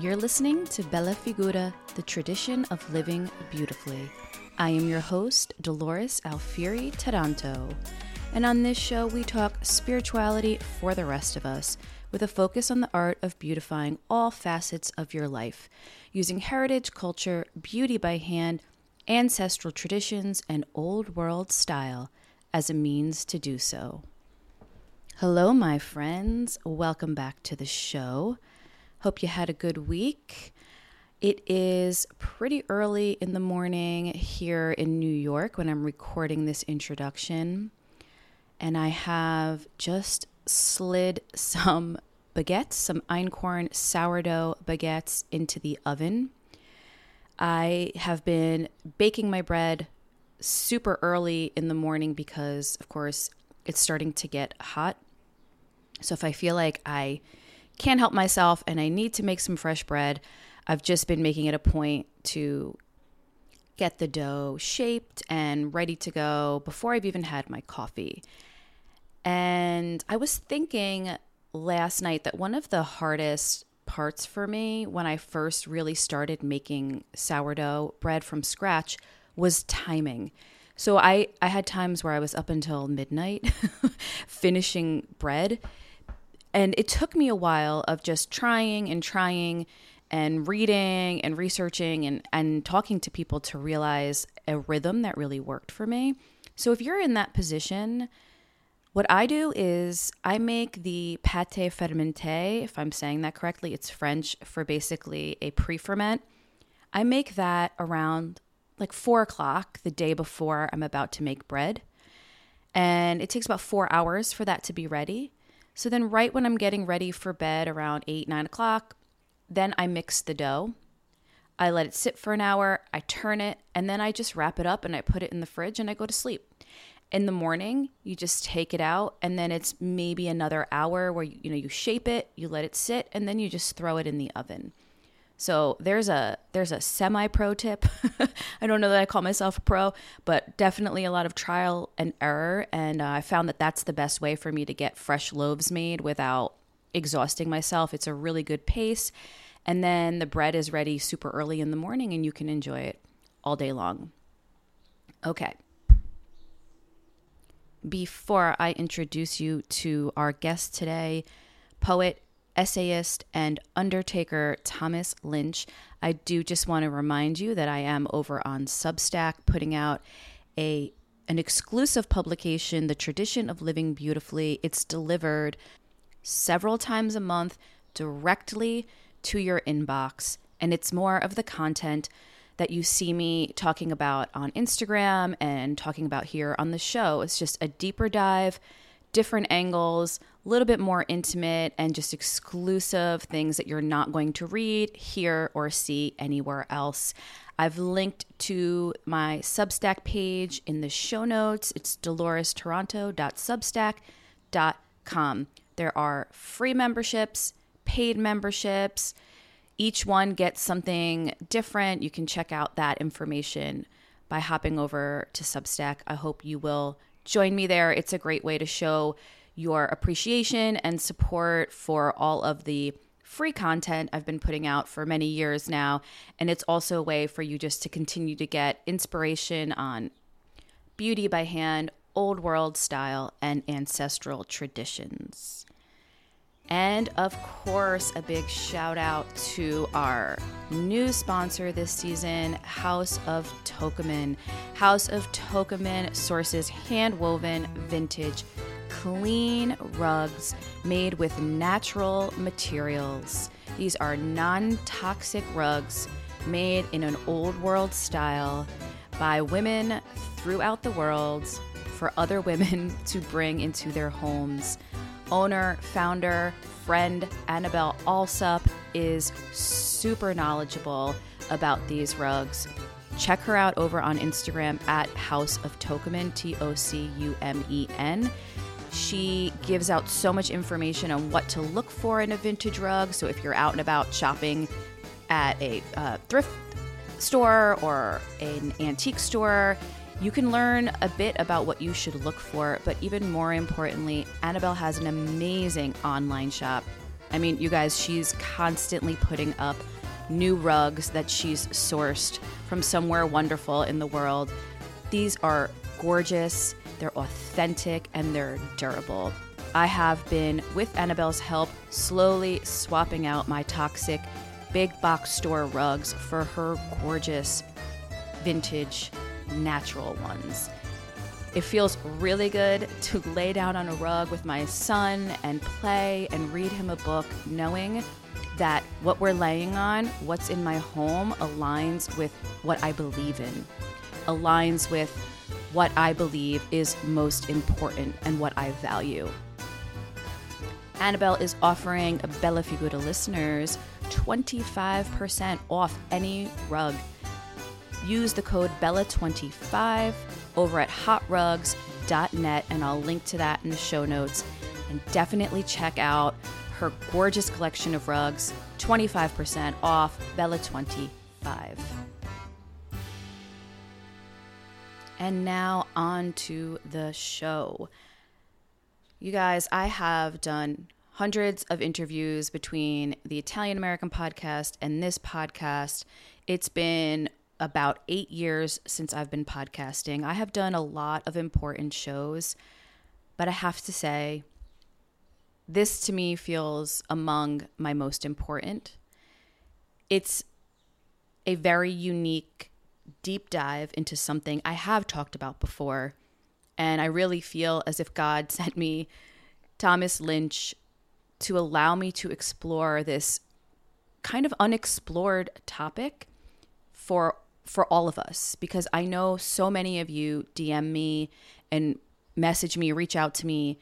You're listening to Bella Figura, the tradition of living beautifully. I am your host, Dolores Alfieri Taranto. And on this show, we talk spirituality for the rest of us, with a focus on the art of beautifying all facets of your life, using heritage, culture, beauty by hand, ancestral traditions, and old world style as a means to do so. Hello, my friends. Welcome back to the show. Hope you had a good week. It is pretty early in the morning here in New York when I'm recording this introduction. And I have just slid some baguettes, some einkorn sourdough baguettes into the oven. I have been baking my bread super early in the morning because, of course, it's starting to get hot. So if I feel like I can't help myself and I need to make some fresh bread, I've just been making it a point to get the dough shaped and ready to go before I've even had my coffee. And I was thinking last night that one of the hardest parts for me when I first really started making sourdough bread from scratch was timing. So I, I had times where I was up until midnight finishing bread and it took me a while of just trying and trying and reading and researching and, and talking to people to realize a rhythm that really worked for me. So if you're in that position, what I do is I make the pate fermenté, if I'm saying that correctly. It's French for basically a pre ferment. I make that around like four o'clock the day before I'm about to make bread. And it takes about four hours for that to be ready. So then, right when I'm getting ready for bed around eight, nine o'clock, then I mix the dough. I let it sit for an hour, I turn it, and then I just wrap it up and I put it in the fridge and I go to sleep. In the morning, you just take it out and then it's maybe another hour where you, you know you shape it, you let it sit, and then you just throw it in the oven. So there's a there's a semi pro tip. I don't know that I call myself a pro, but definitely a lot of trial and error. And uh, I found that that's the best way for me to get fresh loaves made without exhausting myself. It's a really good pace, and then the bread is ready super early in the morning, and you can enjoy it all day long. Okay. Before I introduce you to our guest today, poet essayist and undertaker Thomas Lynch. I do just want to remind you that I am over on Substack putting out a an exclusive publication, The Tradition of Living Beautifully. It's delivered several times a month directly to your inbox, and it's more of the content that you see me talking about on Instagram and talking about here on the show. It's just a deeper dive different angles, a little bit more intimate, and just exclusive things that you're not going to read, hear, or see anywhere else. I've linked to my Substack page in the show notes. It's dolorestaranto.substack.com. There are free memberships, paid memberships. Each one gets something different. You can check out that information by hopping over to Substack. I hope you will join me there. It's a great way to show your appreciation and support for all of the free content I've been putting out for many years now. And it's also a way for you just to continue to get inspiration on beauty by hand, old world style, and ancestral traditions. And of course, a big shout out to our new sponsor this season, House of Tocumen. House of Tocumen sources hand woven, vintage, clean rugs made with natural materials. These are non toxic rugs made in an old world style by women throughout the world for other women to bring into their homes owner, founder, friend Annabelle Alsup is super knowledgeable about these rugs. Check her out over on Instagram at House of Tocumen, T O C U M E N. She gives out so much information on what to look for in a vintage rug. So if you're out and about shopping at a uh, thrift store or an antique store, you can learn a bit about what you should look for, but even more importantly, Annabelle has an amazing online shop I mean, you guys, she's constantly putting up new rugs that she's sourced from somewhere wonderful in the world. These are gorgeous, they're authentic, and they're durable. I have been, with Annabelle's help, slowly swapping out my toxic big box store rugs for her gorgeous vintage natural ones. It feels really good to lay down on a rug with my son and play and read him a book, knowing that what we're laying on, what's in my home, aligns with what I believe in, aligns with what I believe is most important and what I value. Annabelle is offering Bella Figura listeners 25% off any rug. Use the code BELLA25 over at hotrugs.net, and I'll link to that in the show notes. And definitely check out her gorgeous collection of rugs, 25% off, Bella25. And now on to the show. You guys, I have done hundreds of interviews between the Italian American podcast and this podcast. It's been about eight years since I've been podcasting. I have done a lot of important shows, but I have to say, this to me feels among my most important. It's a very unique deep dive into something I have talked about before. And I really feel as if God sent me Thomas Lynch to allow me to explore this kind of unexplored topic for for all of us because I know so many of you DM me and message me, reach out to me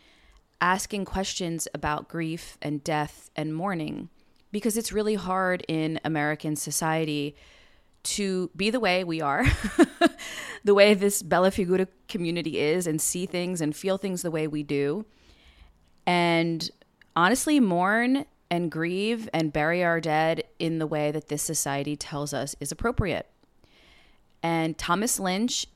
asking questions about grief and death and mourning because it's really hard in American society to be the way we are, the way this Bella Figura community is, and see things and feel things the way we do. And honestly, mourn and grieve and bury our dead in the way that this society tells us is appropriate. And Thomas Lynch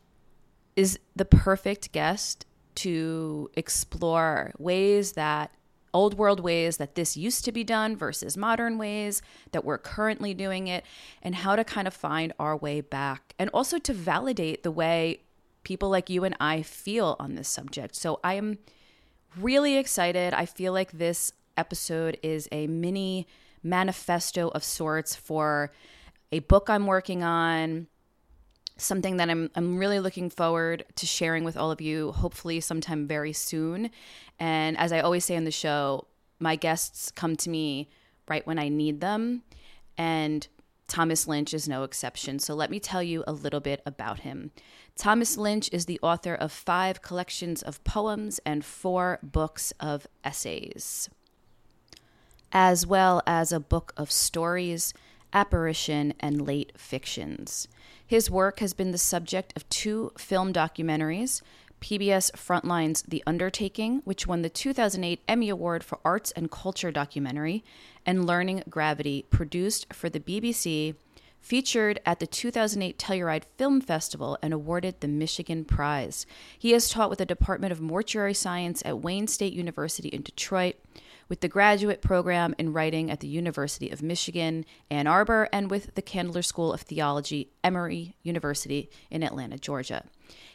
is the perfect guest to explore ways that old world ways that this used to be done versus modern ways that we're currently doing it, and how to kind of find our way back, and also to validate the way people like you and I feel on this subject. So I am really excited. I feel like this episode is a mini manifesto of sorts for a book I'm working on, something that I'm I'm really looking forward to sharing with all of you hopefully sometime very soon. And as I always say on the show, my guests come to me right when I need them and Thomas Lynch is no exception. So let me tell you a little bit about him. Thomas Lynch is the author of 5 collections of poems and 4 books of essays, as well as a book of stories, apparition, and late fictions. His work has been the subject of two film documentaries PBS Frontline's The Undertaking, which won the 2008 Emmy Award for Arts and Culture Documentary, and Learning Gravity, produced for the BBC, featured at the 2008 Telluride Film Festival, and awarded the Michigan Prize. He has taught with the Department of Mortuary Science at Wayne State University in Detroit with the graduate program in writing at the University of Michigan, Ann Arbor, and with the Candler School of Theology, Emory University in Atlanta, Georgia.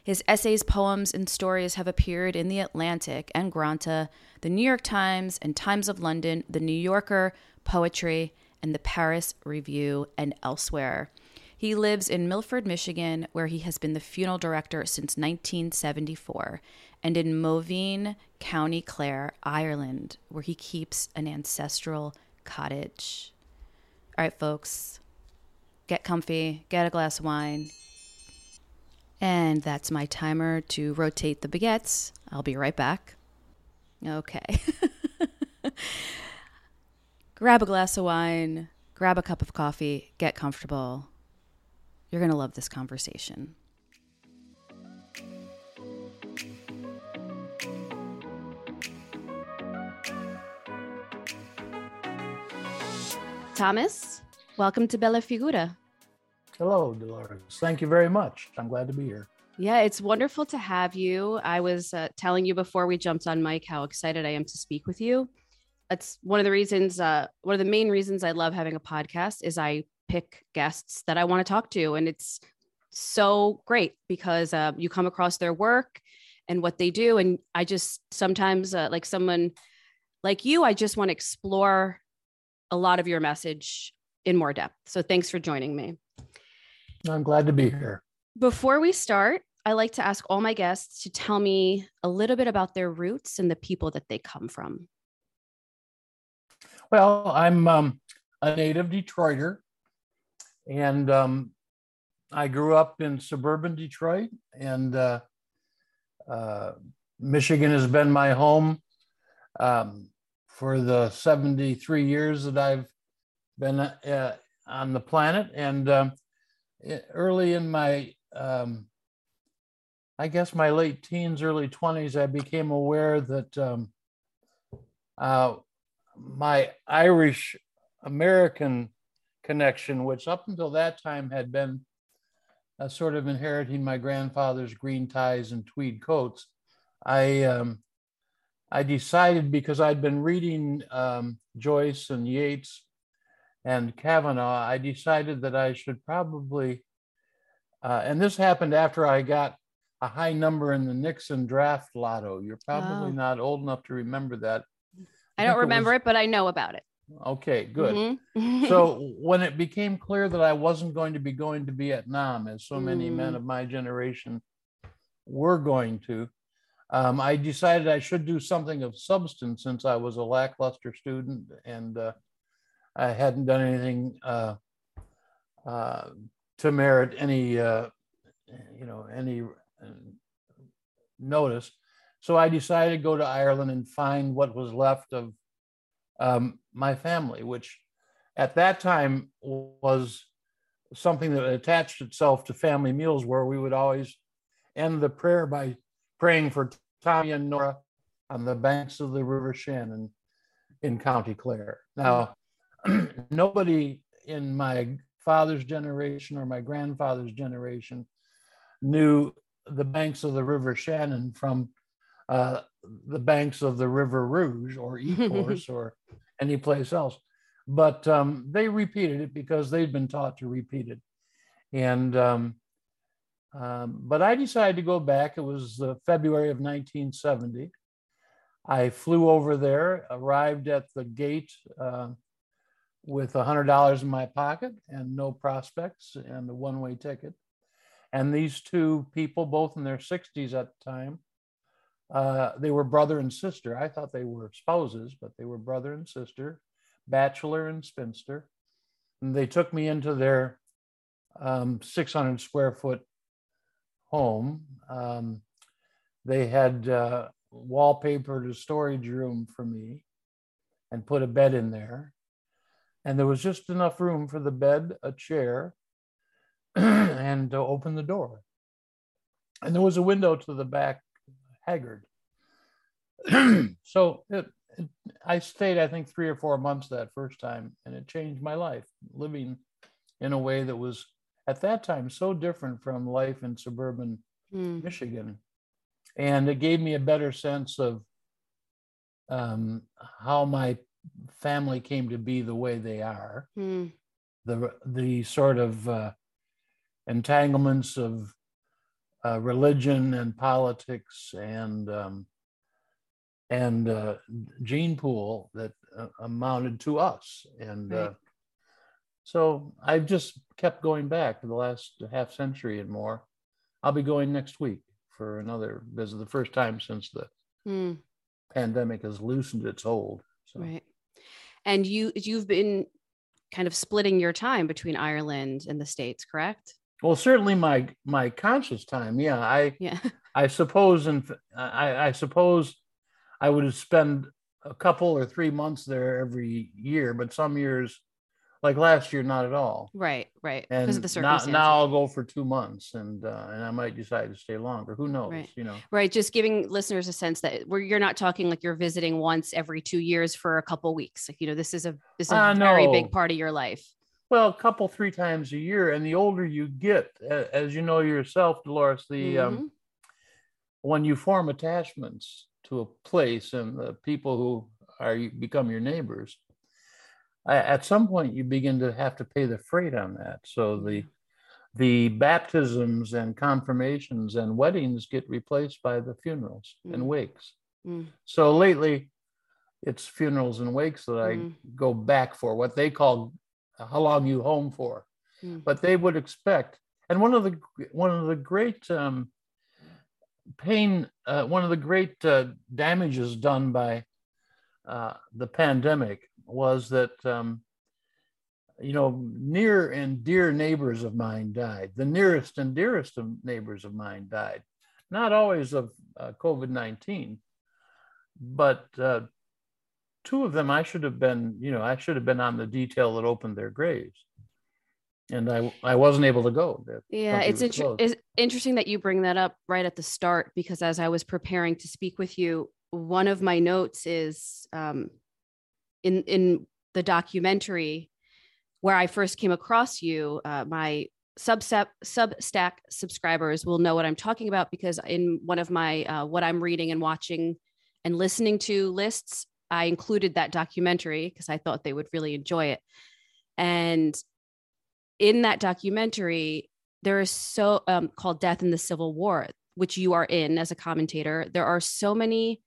His essays, poems, and stories have appeared in The Atlantic and Granta, The New York Times and Times of London, The New Yorker, Poetry, and the Paris Review, and elsewhere. He lives in Milford, Michigan, where he has been the funeral director since 1974, and in Moveen, County Clare, Ireland, where he keeps an ancestral cottage. All right, folks, get comfy, get a glass of wine. And that's my timer to rotate the baguettes. I'll be right back. Okay. grab a glass of wine, grab a cup of coffee, get comfortable. You're going to love this conversation. Thomas, welcome to Bella Figura. Hello, Dolores. Thank you very much. I'm glad to be here. Yeah, it's wonderful to have you. I was uh, telling you before we jumped on mic how excited I am to speak with you. that's one of the reasons. Uh, one of the main reasons I love having a podcast is I pick guests that I want to talk to, and it's so great because uh, you come across their work and what they do, and I just sometimes uh, like someone like you, I just want to explore a lot of your message in more depth. So thanks for joining me. I'm glad to be here. Before we start, I like to ask all my guests to tell me a little bit about their roots and the people that they come from. Well, I'm um, a native Detroiter, and um, I grew up in suburban Detroit, and uh, uh, Michigan has been my home um, for the 73 years that I've been uh, on the planet. And um, early in my, um, I guess my late teens, early 20s, I became aware that um, uh, my Irish American connection, which up until that time had been uh, sort of inheriting my grandfather's green ties and tweed coats, I um, I decided because I'd been reading um, Joyce and Yeats and Kavanagh, I decided that I should probably, uh, and this happened after I got a high number in the Nixon draft lotto. You're probably oh. not old enough to remember that. I don't remember it, was, it, but I know about it. Okay, good. Mm-hmm. so when it became clear that I wasn't going to be going to Vietnam, as so many mm. men of my generation were going to, um, I decided I should do something of substance since I was a lackluster student and uh, I hadn't done anything uh, uh, to merit any, uh, you know, any uh, notice. So I decided to go to Ireland and find what was left of um, my family, which at that time was something that attached itself to family meals, where we would always end the prayer by praying for Tommy and Nora on the banks of the River Shannon in County Clare. Now, nobody in my father's generation or my grandfather's generation knew the banks of the River Shannon from uh, the banks of the River Rouge or Ecorse or any place else. But um, they repeated it because they'd been taught to repeat it. And um, um, but I decided to go back. It was uh, February of 1970. I flew over there, arrived at the gate uh, with $100 in my pocket and no prospects and a one way ticket. And these two people, both in their 60s at the time, uh, they were brother and sister. I thought they were spouses, but they were brother and sister, bachelor and spinster. And they took me into their um, 600 square foot home. Um, they had uh, wallpapered a storage room for me and put a bed in there. And there was just enough room for the bed, a chair, and to open the door. And there was a window to the back, haggard. so it, it, I stayed, I think, three or four months that first time, and it changed my life, living in a way that was at that time so different from life in suburban mm. Michigan. And it gave me a better sense of um, how my family came to be the way they are. Mm. The, the sort of uh, entanglements of uh, religion and politics and um, and uh, gene pool that uh, amounted to us. And uh, right. So I've just kept going back for the last half century and more. I'll be going next week for another visit, the first time since the mm. pandemic has loosened its hold. So. Right. And you you've been kind of splitting your time between Ireland and the States, correct? Well, certainly my my conscious time. Yeah, I yeah. I suppose and I, I suppose I would spend a couple or three months there every year, but some years like last year, not at all. Right, right. And because of the circumstances. Now, now I'll go for two months, and uh, and I might decide to stay longer. Who knows? Right. You know. Right. Just giving listeners a sense that where you're not talking like you're visiting once every two years for a couple weeks. Like you know, this is a this is a uh, very no. big part of your life. Well, a couple three times a year, and the older you get, as you know yourself, Dolores, the um, mm-hmm. um, when you form attachments to a place and the people who are you become your neighbors. At some point, you begin to have to pay the freight on that. So the the baptisms and confirmations and weddings get replaced by the funerals mm. and wakes. Mm. So lately, it's funerals and wakes that I mm. go back for, what they call how long you home for. Mm. But they would expect, and one of the one of the great um, pain, uh, one of the great uh, damages done by uh, the pandemic was that um, you know, near and dear neighbors of mine died. The nearest and dearest of neighbors of mine died, not always of uh, COVID 19, but uh, two of them I should have been, you know, I should have been on the detail that opened their graves. And I, I wasn't able to go. yeah, it's, inter- it's interesting that you bring that up right at the start because as I was preparing to speak with you, one of my notes is um, in in the documentary where I first came across you, uh, my Substack Substack subscribers will know what I'm talking about because in one of my uh, what I'm reading and watching and listening to lists, I included that documentary because I thought they would really enjoy it. And in that documentary, there is so um, called "Death in the Civil War," which you are in as a commentator. There are so many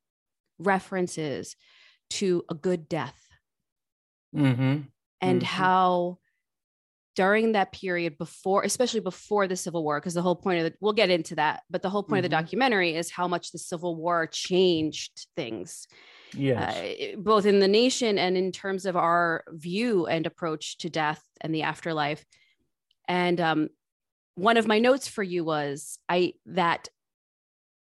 references to a good death. Mm-hmm and mm-hmm. how during that period before especially before the civil war because the whole point of the we'll get into that but the whole point mm-hmm. of the mm-hmm. documentary is how much the civil war changed things yes uh, both in the nation and in terms of our view and approach to death and the afterlife and um, one of my notes for you was i that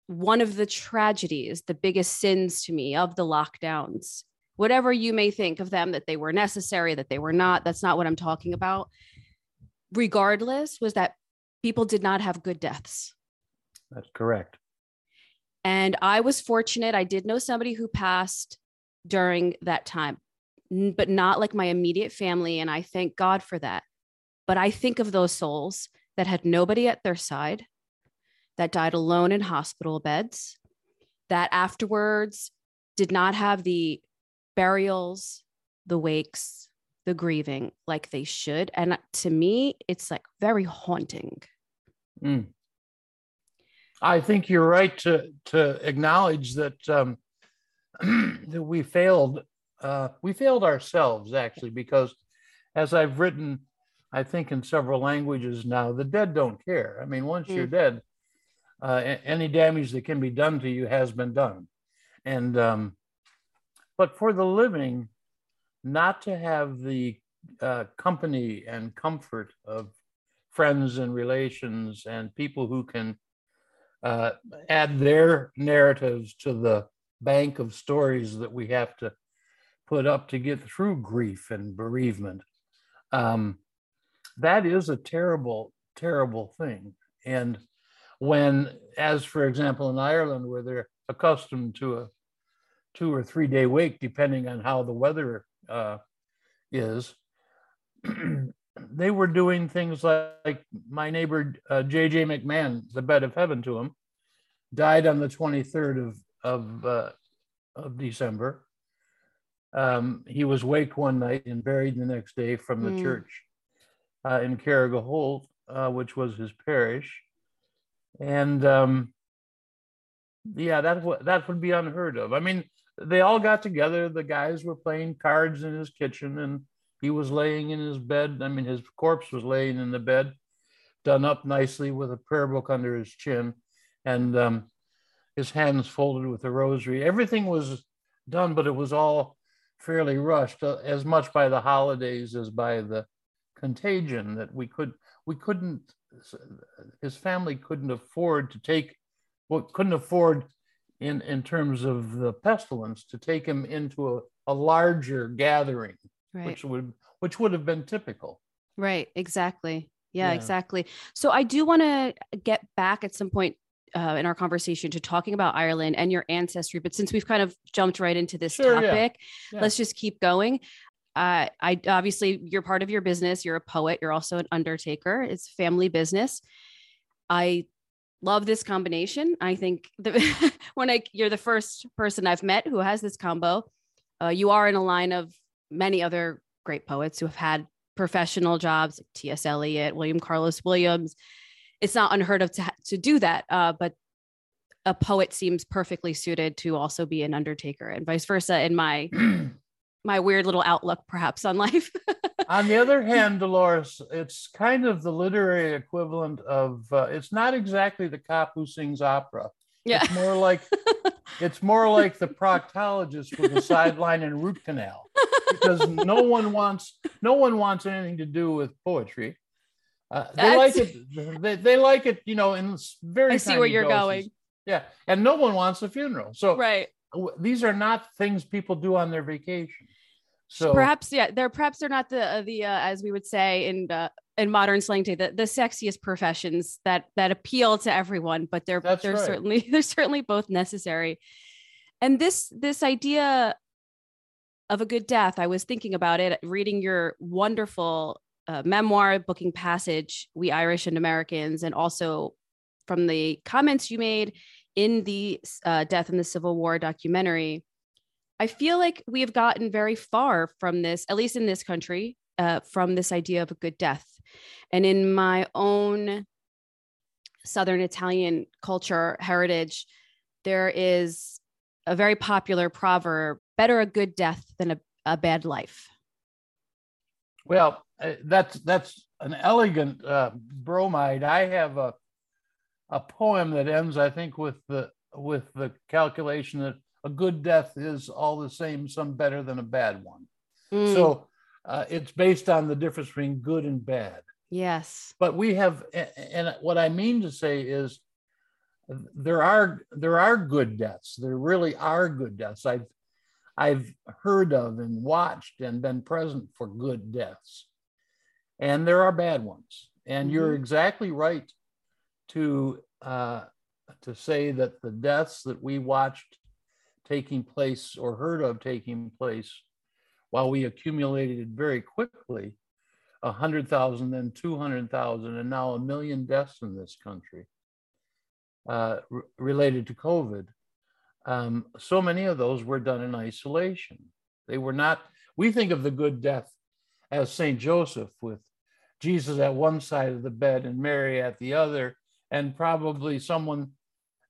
one of the tragedies the biggest sins to me of the lockdowns whatever you may think of them that they were necessary that they were not that's not what i'm talking about. Regardless was that people did not have good deaths. That's correct. And i was fortunate. I did know somebody who passed during that time but not like my immediate family and i thank god for that. But i think of those souls that had nobody at their side that died alone in hospital beds that afterwards did not have the burials, the wakes, the grieving like they should. And to me, it's like very haunting. Mm. I think you're right to to acknowledge that um, that we failed. Uh, we failed ourselves actually because, as I've written, I think in several languages now, the dead don't care. I mean, once mm. you're dead, uh, any damage that can be done to you has been done, and um, but for the living, not to have the uh, company and comfort of friends and relations and people who can uh, add their narratives to the bank of stories that we have to put up to get through grief and bereavement. Um, that is a terrible, terrible thing. And when, as for example, in Ireland, where they're accustomed to a two or three day wake, depending on how the weather uh, is. they were doing things like, like my neighbor uh, J.J. McMahon, the bed of heaven to him, died on the 23rd of of, uh, of December. Um, he was wake one night and buried the next day from the mm. church uh, in Carrigaholt, uh, which was his parish. And um, yeah, that that would be unheard of. I mean, they all got together. The guys were playing cards in his kitchen, and he was laying in his bed. I mean, his corpse was laying in the bed, done up nicely with a prayer book under his chin, and um, his hands folded with a rosary. Everything was done, but it was all fairly rushed, uh, as much by the holidays as by the contagion that we could we couldn't. His family couldn't afford to take, well, couldn't afford in, in terms of the pestilence to take him into a, a larger gathering, right. which would which would have been typical. Right, exactly. Yeah, yeah. exactly. So I do want to get back at some point uh, in our conversation to talking about Ireland and your ancestry. But since we've kind of jumped right into this sure, topic, yeah. Yeah. let's just keep going. Uh, I obviously you're part of your business. You're a poet. You're also an undertaker. It's family business. I love this combination. I think the, when I you're the first person I've met who has this combo. Uh, you are in a line of many other great poets who have had professional jobs, like T.S. Eliot, William Carlos Williams. It's not unheard of to, to do that, uh, but a poet seems perfectly suited to also be an undertaker and vice versa in my my weird little outlook perhaps on life on the other hand dolores it's kind of the literary equivalent of uh, it's not exactly the cop who sings opera yeah. it's more like it's more like the proctologist with a sideline and root canal because no one wants no one wants anything to do with poetry uh, they like it they, they like it you know in very i see where you're doses. going yeah, and no one wants a funeral. So right, these are not things people do on their vacation. So perhaps yeah, they're perhaps they're not the uh, the uh, as we would say in uh, in modern slang today the, the sexiest professions that that appeal to everyone, but they're That's they're right. certainly they're certainly both necessary. And this this idea of a good death, I was thinking about it reading your wonderful uh, memoir, booking passage, We Irish and Americans, and also from the comments you made in the uh, Death in the Civil War documentary, I feel like we have gotten very far from this, at least in this country, uh, from this idea of a good death. And in my own Southern Italian culture heritage, there is a very popular proverb better a good death than a, a bad life. Well, uh, that's that's an elegant uh, bromide. I have a a poem that ends, I think, with the with the calculation that a good death is all the same, some better than a bad one. Mm. So uh, it's based on the difference between good and bad. Yes. But we have, and what I mean to say is, there are there are good deaths. There really are good deaths. I've I've heard of and watched and been present for good deaths, and there are bad ones. And mm-hmm. you're exactly right to uh, to say that the deaths that we watched taking place or heard of taking place while we accumulated very quickly 100,000, then 200,000, and now a million deaths in this country uh, r- related to COVID. Um, so many of those were done in isolation. They were not, we think of the good death as St. Joseph with Jesus at one side of the bed and Mary at the other, and probably someone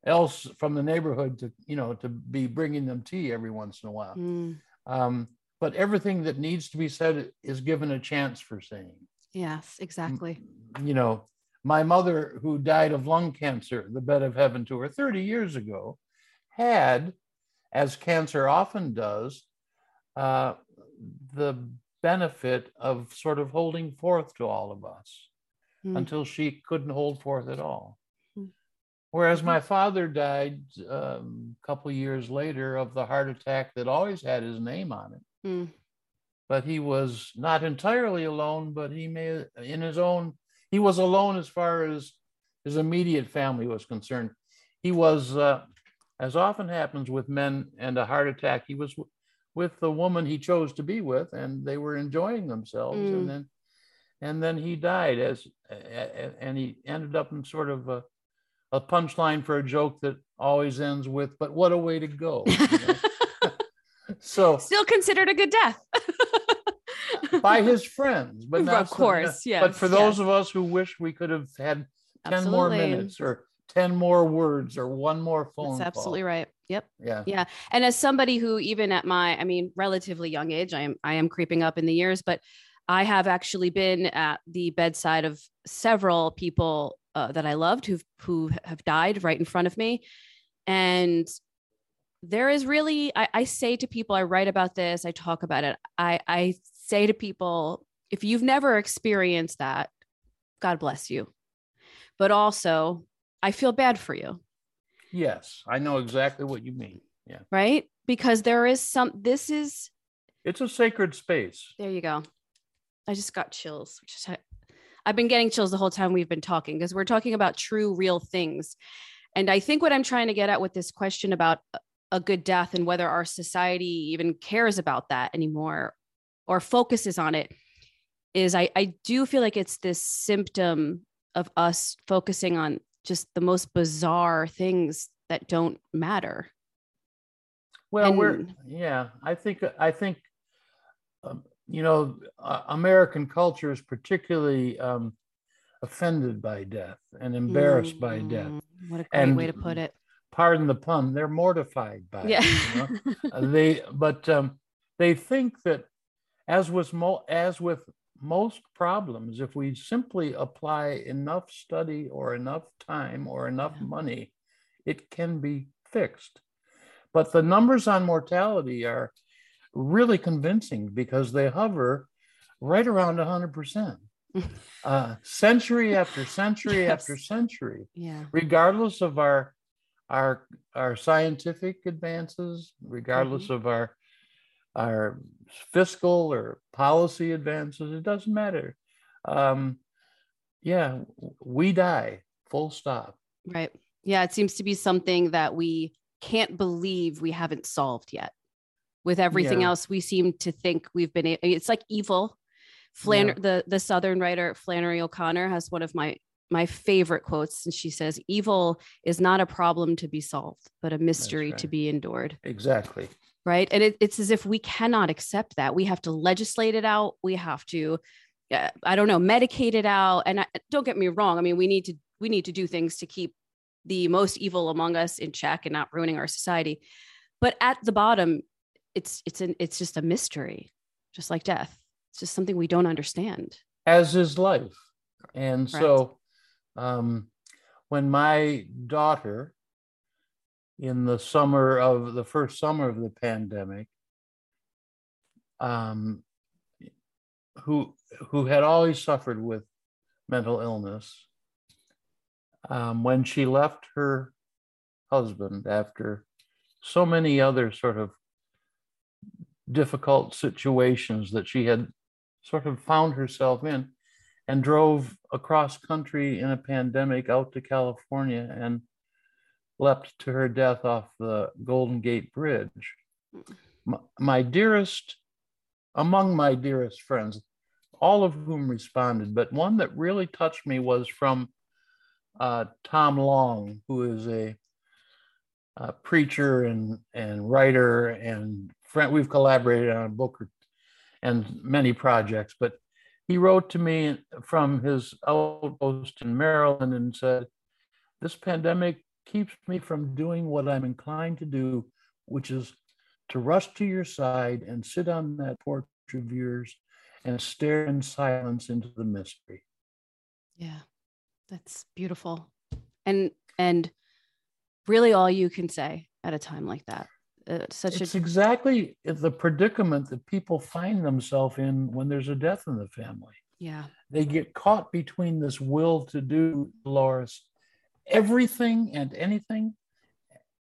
else from the neighborhood to you know to be bringing them tea every once in a while mm. um, but everything that needs to be said is given a chance for saying yes exactly you know my mother who died of lung cancer the bed of heaven to her 30 years ago had as cancer often does uh, the benefit of sort of holding forth to all of us mm. until she couldn't hold forth at all. Whereas my father died um, a couple years later of the heart attack that always had his name on it. Mm. But he was not entirely alone, but he may, in his own, he was alone as far as his immediate family was concerned. He was, uh, as often happens with men and a heart attack, he was w- with the woman he chose to be with, and they were enjoying themselves. Mm. And then and then he died as and he ended up in sort of a, a punchline for a joke that always ends with but what a way to go you know? so still considered a good death. By his friends but not of course yeah but for those yes. of us who wish we could have had 10 absolutely. more minutes or 10 more words or one more phone That's absolutely right. Yep. Yeah. Yeah. And as somebody who even at my i mean relatively young age i am i am creeping up in the years but I have actually been at the bedside of several people uh, that I loved who who have died right in front of me, and there is really I, I say to people I write about this I talk about it I I say to people if you've never experienced that God bless you, but also I feel bad for you. Yes, I know exactly what you mean. Yeah. Right? Because there is some this is it's a sacred space. There you go. I just got chills. I've been getting chills the whole time we've been talking because we're talking about true, real things. And I think what I'm trying to get at with this question about a good death and whether our society even cares about that anymore or focuses on it is I, I do feel like it's this symptom of us focusing on just the most bizarre things that don't matter. Well, and, we're yeah. I think I think um, you know uh, American culture is particularly um, offended by death and embarrassed mm, by death. What a great and, way to put it. Pardon the pun. They're mortified by yeah. it. You know? Uh, they but um, they think that as with mo- as with most problems, if we simply apply enough study or enough time or enough yeah. money, it can be fixed. But the numbers on mortality are really convincing because they hover right around 100%. uh, century after century yes. after century, yeah. regardless of our our our scientific advances, regardless mm-hmm. of our our fiscal or policy advances, it doesn't matter. Um, yeah, we die. Full stop. Right. Yeah, it seems to be something that we can't believe we haven't solved yet. With everything yeah. else, we seem to think we've been. It's like evil. Flanner, yeah. the the Southern writer Flannery O'Connor has one of my my favorite quotes, and she says, "Evil is not a problem to be solved, but a mystery right. to be endured." Exactly. Right, and it, it's as if we cannot accept that. We have to legislate it out. We have to, uh, I don't know, medicate it out. And I, don't get me wrong. I mean, we need to we need to do things to keep the most evil among us in check and not ruining our society. But at the bottom, it's it's an it's just a mystery, just like death. It's just something we don't understand. As is life. And so um, when my daughter in the summer of the first summer of the pandemic, um, who who had always suffered with mental illness, um, when she left her husband after so many other sort of difficult situations that she had sort of found herself in and drove across country in a pandemic out to California and leapt to her death off the Golden Gate Bridge. My, my dearest, among my dearest friends, all of whom responded, but one that really touched me was from uh, Tom Long, who is a, a, preacher and, and writer and. We've collaborated on a book and many projects, but he wrote to me from his outpost in Maryland and said, This pandemic keeps me from doing what I'm inclined to do, which is to rush to your side and sit on that porch of yours and stare in silence into the mystery. Yeah. That's beautiful. And and really all you can say at a time like that. Uh, such it's a... exactly the predicament that people find themselves in when there's a death in the family. Yeah. They get caught between this will to do, Loris, everything and anything,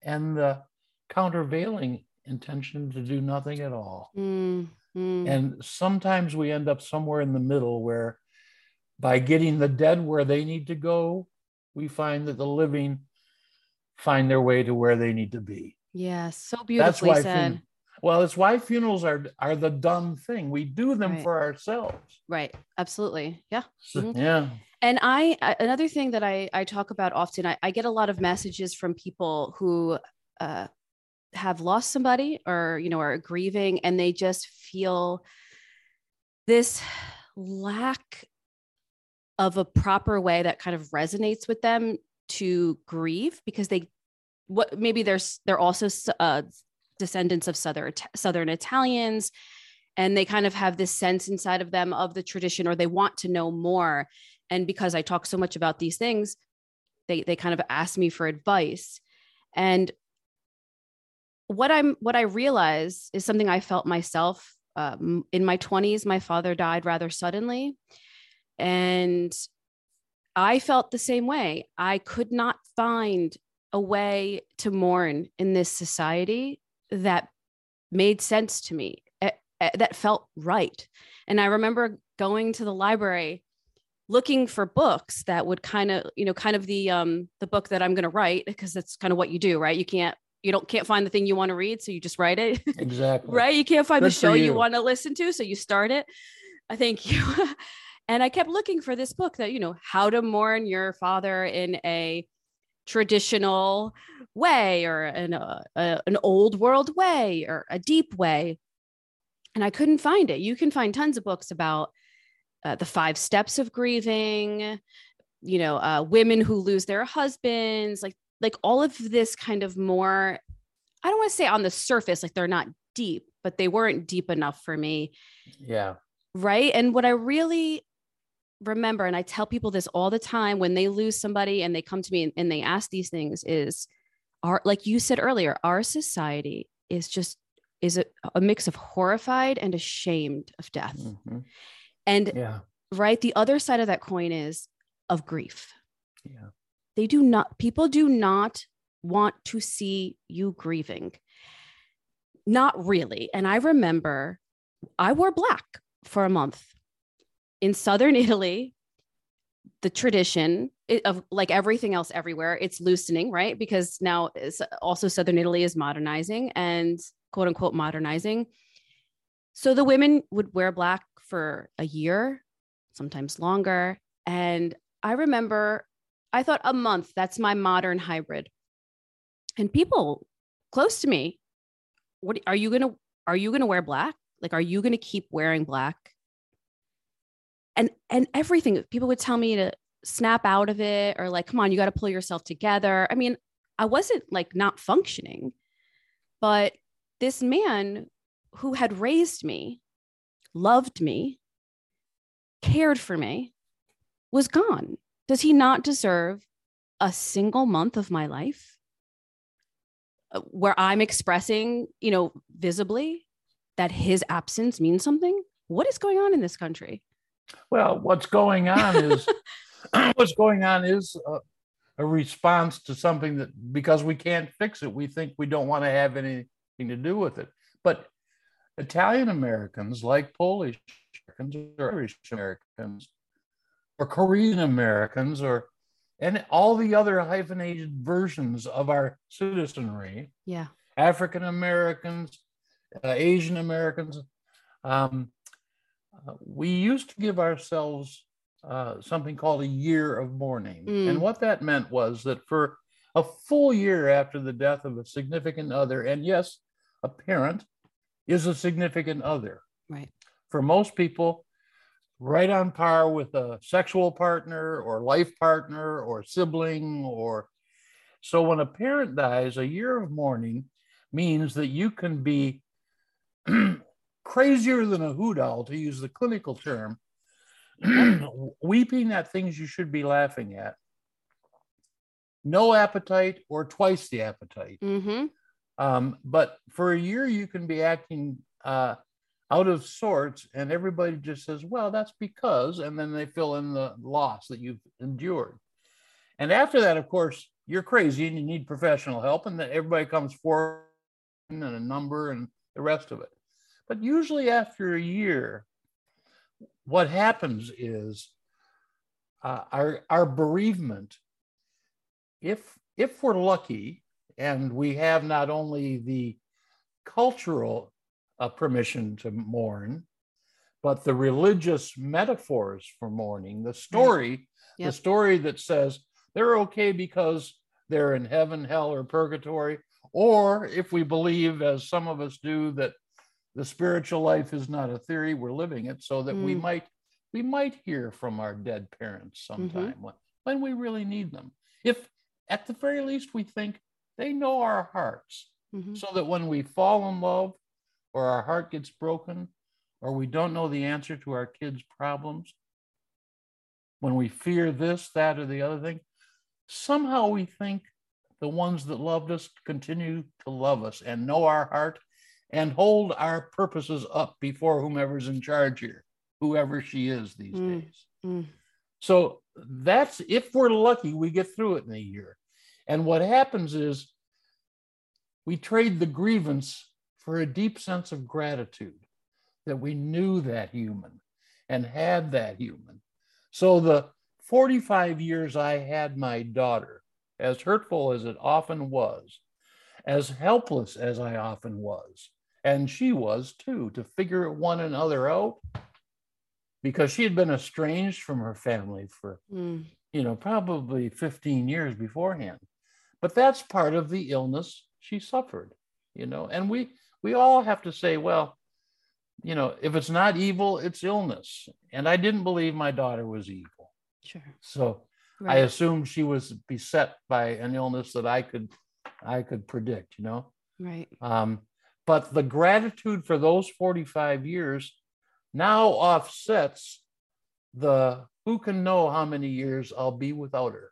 and the countervailing intention to do nothing at all. Mm, mm. And sometimes we end up somewhere in the middle where by getting the dead where they need to go, we find that the living find their way to where they need to be. Yeah, so beautifully That's why said. Fun- well, it's why funerals are are the dumb thing. We do them right. for ourselves. Right. Absolutely. Yeah. Mm-hmm. Yeah. And I another thing that I I talk about often. I, I get a lot of messages from people who uh, have lost somebody or you know are grieving, and they just feel this lack of a proper way that kind of resonates with them to grieve because they what maybe there's they're also uh, descendants of southern southern Italians and they kind of have this sense inside of them of the tradition or they want to know more. And because I talk so much about these things they they kind of ask me for advice. And what I'm what I realize is something I felt myself um, in my 20s my father died rather suddenly. And I felt the same way. I could not find a way to mourn in this society that made sense to me, that felt right. And I remember going to the library looking for books that would kind of, you know, kind of the um the book that I'm going to write because that's kind of what you do, right? You can't you don't can't find the thing you want to read, so you just write it. Exactly. right? You can't find Good the show you. you want to listen to, so you start it. I think you and I kept looking for this book that, you know, how to mourn your father in a traditional way or an, uh, a, an old world way or a deep way. And I couldn't find it. You can find tons of books about uh, the five steps of grieving, you know, uh, women who lose their husbands, like like all of this kind of more. I don't want to say on the surface, like they're not deep, but they weren't deep enough for me. Yeah. Right. And what I really remember, and I tell people this all the time when they lose somebody and they come to me and, and they ask these things, is our like you said earlier, our society is just is a, a mix of horrified and ashamed of death. Mm-hmm. And yeah. right, the other side of that coin is of grief. Yeah. They do not, people do not want to see you grieving. Not really. And I remember I wore black for a month in Southern Italy. The tradition of like everything else everywhere, it's loosening, right? Because now also Southern Italy is modernizing and quote unquote modernizing. So the women would wear black for a year, sometimes longer. And I remember I thought a month, that's my modern hybrid. And people close to me, what are you going to are you going to wear black? Like are you going to keep wearing black? And and everything people would tell me to snap out of it or like come on, you got to pull yourself together. I mean, I wasn't like not functioning. But this man who had raised me, loved me, cared for me, was gone. Does he not deserve a single month of my life uh, where I'm expressing, you know, visibly that his absence means something? What is going on in this country? Well, what's going on is what's going on is a, a, response to something that because we can't fix it, we think we don't want to have anything to do with it. But Italian Americans, like Polish Americans or Irish Americans, or Korean Americans or and all the other hyphenated versions of our citizenry. Yeah. African Americans, uh, Asian Americans. Um, uh, we used to give ourselves uh, something called a year of mourning. Mm. And what that meant was that for a full year after the death of a significant other, and yes, a parent is a significant other. Right. For most people, right on par with a sexual partner or life partner or sibling or so when a parent dies a year of mourning means that you can be crazier than a hoot owl to use the clinical term weeping at things you should be laughing at. No appetite or twice the appetite. Mm-hmm. um, but for a year you can be acting uh, out of sorts and everybody just says well that's because and then they fill in the loss that you've endured. And after that of course you're crazy and you need professional help and then everybody comes forward and a number and the rest of it but usually after a year what happens is uh, our our bereavement if if we're lucky and we have not only the cultural a permission to mourn, but the religious metaphors for mourning, the story, yep. the story that says they're okay because they're in heaven, hell, or purgatory, or if we believe, as some of us do, that the spiritual life is not a theory, we're living it, so that mm. we might we might hear from our dead parents sometime mm-hmm. when, when we really need them. If at the very least we think they know our hearts, mm-hmm. so that when we fall in love or our heart gets broken, or we don't know the answer to our kids' problems, when we fear this, that, or the other thing, somehow we think the ones that loved us continue to love us and know our heart and hold our purposes up before whomever's in charge here, whoever she is these mm. days. Mm. So that's if we're lucky, we get through it in a year. And what happens is we trade the grievance for a deep sense of gratitude that we knew that human and had that human. So the 45 years I had my daughter, as hurtful as it often was, as helpless as I often was, and she was too, to figure one another out because she had been estranged from her family for, mm. you know, probably 15 years beforehand. but that's part of the illness she suffered, you know. And we we all have to say, well, you know, if it's not evil, it's illness. And I didn't believe my daughter was evil. Sure. So right. I assumed she was beset by an illness that I could I could predict, you know. Right. Um, but the gratitude for those 45 years now offsets the who can know how many years I'll be without her.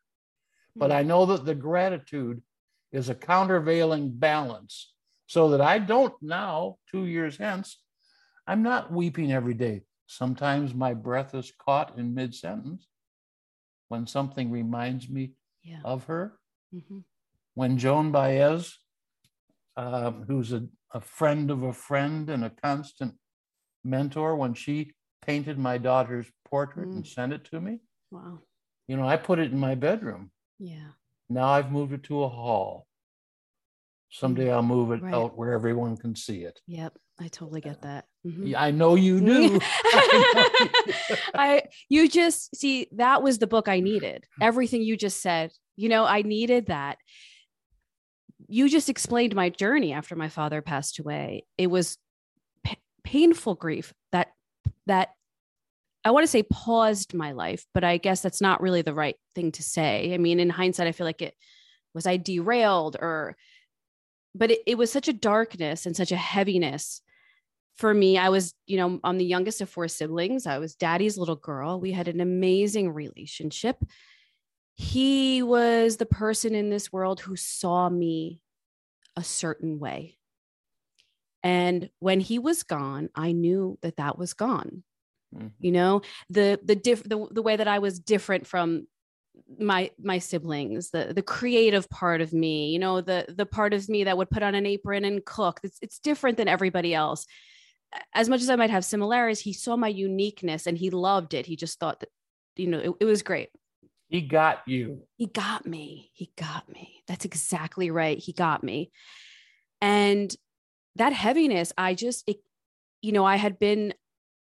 But I know that the gratitude is a countervailing balance so that I don't now, two years hence, I'm not weeping every day. Sometimes my breath is caught in mid sentence when something reminds me yeah. of her. Mm-hmm. When Joan Baez, um, who's a, a friend of a friend and a constant mentor, when she painted my daughter's portrait mm. and sent it to me. Wow. You know, I put it in my bedroom. Yeah. Now I've moved it to a hall. Someday mm. I'll move it right. out where everyone can see it. Yep. I totally get that. Mm-hmm. Yeah, I know you do. I you just see that was the book I needed. Everything you just said, you know, I needed that. You just explained my journey after my father passed away. It was p- painful grief that that I want to say paused my life, but I guess that's not really the right thing to say. I mean, in hindsight, I feel like it was I derailed or but it, it was such a darkness and such a heaviness for me, I was, you know, I'm the youngest of four siblings. I was daddy's little girl. We had an amazing relationship. He was the person in this world who saw me a certain way. And when he was gone, I knew that that was gone. Mm-hmm. You know, the the diff the, the way that I was different from my my siblings the the creative part of me you know the the part of me that would put on an apron and cook it's, it's different than everybody else as much as I might have similarities, he saw my uniqueness and he loved it. He just thought that, you know, it, it was great. He got you. He got me. He got me. That's exactly right. He got me. And that heaviness, I just, it, you know, I had been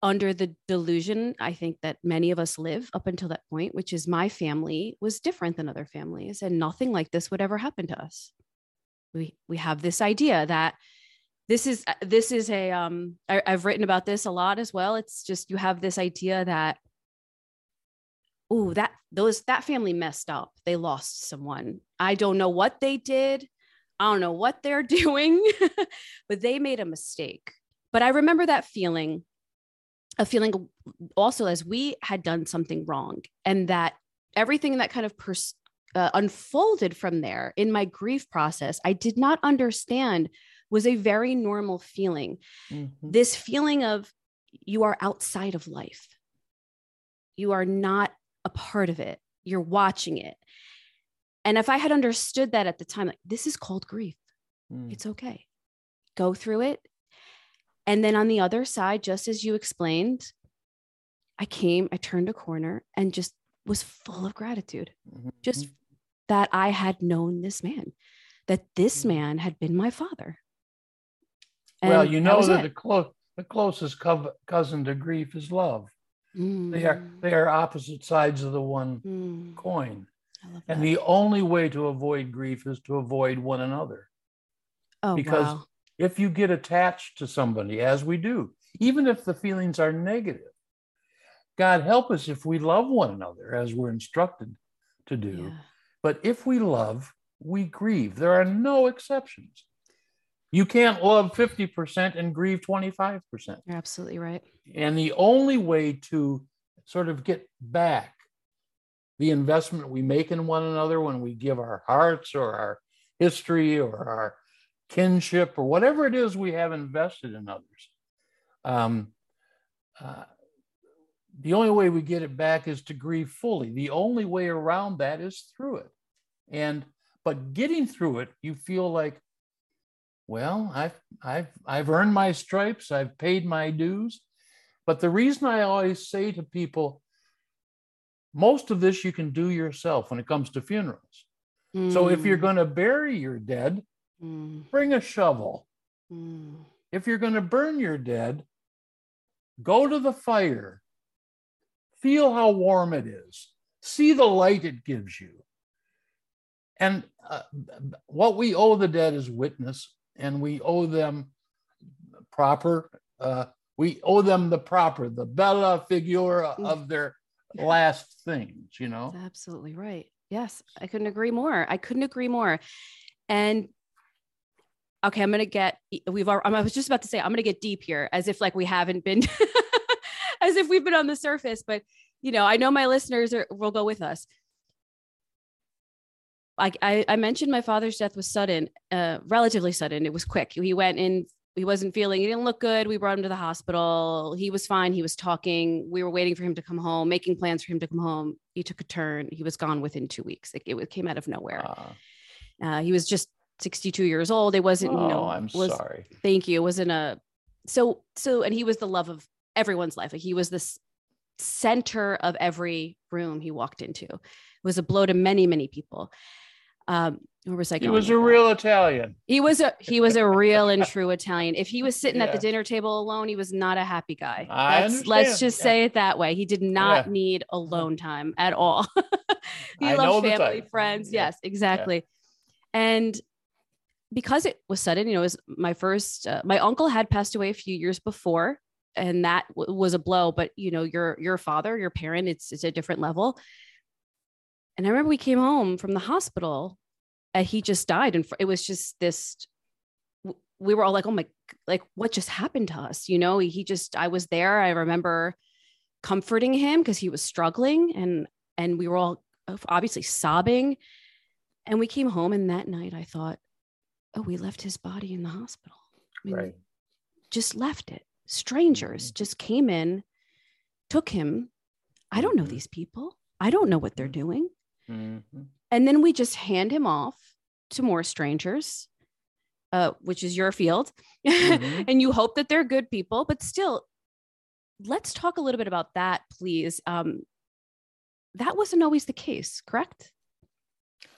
under the delusion, I think that many of us live up until that point, which is my family was different than other families and nothing like this would ever happen to us. We, we have this idea that this is this is a um I, i've written about this a lot as well it's just you have this idea that oh that those that family messed up. They lost someone. I don't know what they did. I don't know what they're doing but they made a mistake. But i remember that feeling a feeling also as we had done something wrong and that everything that kind of pers- uh, unfolded from there in my grief process i did not understand was a very normal feeling. Mm-hmm. This feeling of you are outside of life, you are not a part of it, you're watching it. And if I had understood that at the time, like this is called grief, mm. it's okay. Go through it. And then on the other side, just as you explained, I came, I turned a corner and just was full of gratitude. Mm-hmm. Just that I had known this man, that this mm-hmm. man had been my father. And well, you know that, that the, clo- the closest co- cousin to grief is love. Mm. They are they are opposite sides of the one mm. coin. And the only way to avoid grief is to avoid one another. Oh, because wow. if you get attached to somebody, as we do, even if the feelings are negative, God help us if we love one another as we're instructed to do. Yeah. But if we love, we grieve. There are no exceptions. You can't love 50% and grieve 25%. You're absolutely right. And the only way to sort of get back the investment we make in one another when we give our hearts or our history or our kinship or whatever it is we have invested in others. Um, uh, the only way we get it back is to grieve fully. The only way around that is through it. And but getting through it, you feel like well, I've I've I've earned my stripes, I've paid my dues. But the reason I always say to people, most of this you can do yourself when it comes to funerals. Mm. So if you're mm. going to bury your dead, mm. bring a shovel. Mm. If you're going to burn your dead, go to the fire. Feel how warm it is. See the light it gives you. And uh, what we owe the dead is witness, and we owe them proper. Uh, we owe them the proper, the bella figura of their last things. You know, That's absolutely right. Yes, I couldn't agree more. I couldn't agree more. And okay, I'm gonna get. We've. I was just about to say I'm gonna get deep here, as if like we haven't been, as if we've been on the surface. But you know, I know my listeners are, will go with us. I, I, I mentioned my father's death was sudden, uh, relatively sudden. It was quick. He went in. He wasn't feeling. He didn't look good. We brought him to the hospital. He was fine. He was talking. We were waiting for him to come home, making plans for him to come home. He took a turn. He was gone within two weeks. It, it came out of nowhere. Uh, uh, he was just 62 years old. It wasn't. Oh, you know, I'm was, sorry. Thank you. It wasn't a. So so, and he was the love of everyone's life. Like he was the center of every room he walked into. It was a blow to many many people um, where was I He was a real Italian. He was a he was a real and true Italian. If he was sitting yeah. at the dinner table alone, he was not a happy guy. I let's, understand. let's just yeah. say it that way. He did not yeah. need alone time at all. he I loved family, friends. Yes, exactly. And because it was sudden, you know, it was my first. Uh, my uncle had passed away a few years before, and that w- was a blow. But you know, your your father, your parent, it's it's a different level. And I remember we came home from the hospital and he just died. And it was just this, we were all like, oh my, like what just happened to us? You know, he just, I was there. I remember comforting him because he was struggling and, and we were all obviously sobbing. And we came home and that night I thought, oh, we left his body in the hospital. I mean, right. Just left it. Strangers mm-hmm. just came in, took him. I don't know mm-hmm. these people. I don't know what they're mm-hmm. doing. Mm-hmm. And then we just hand him off to more strangers, uh, which is your field. Mm-hmm. and you hope that they're good people, but still, let's talk a little bit about that, please. Um, that wasn't always the case, correct?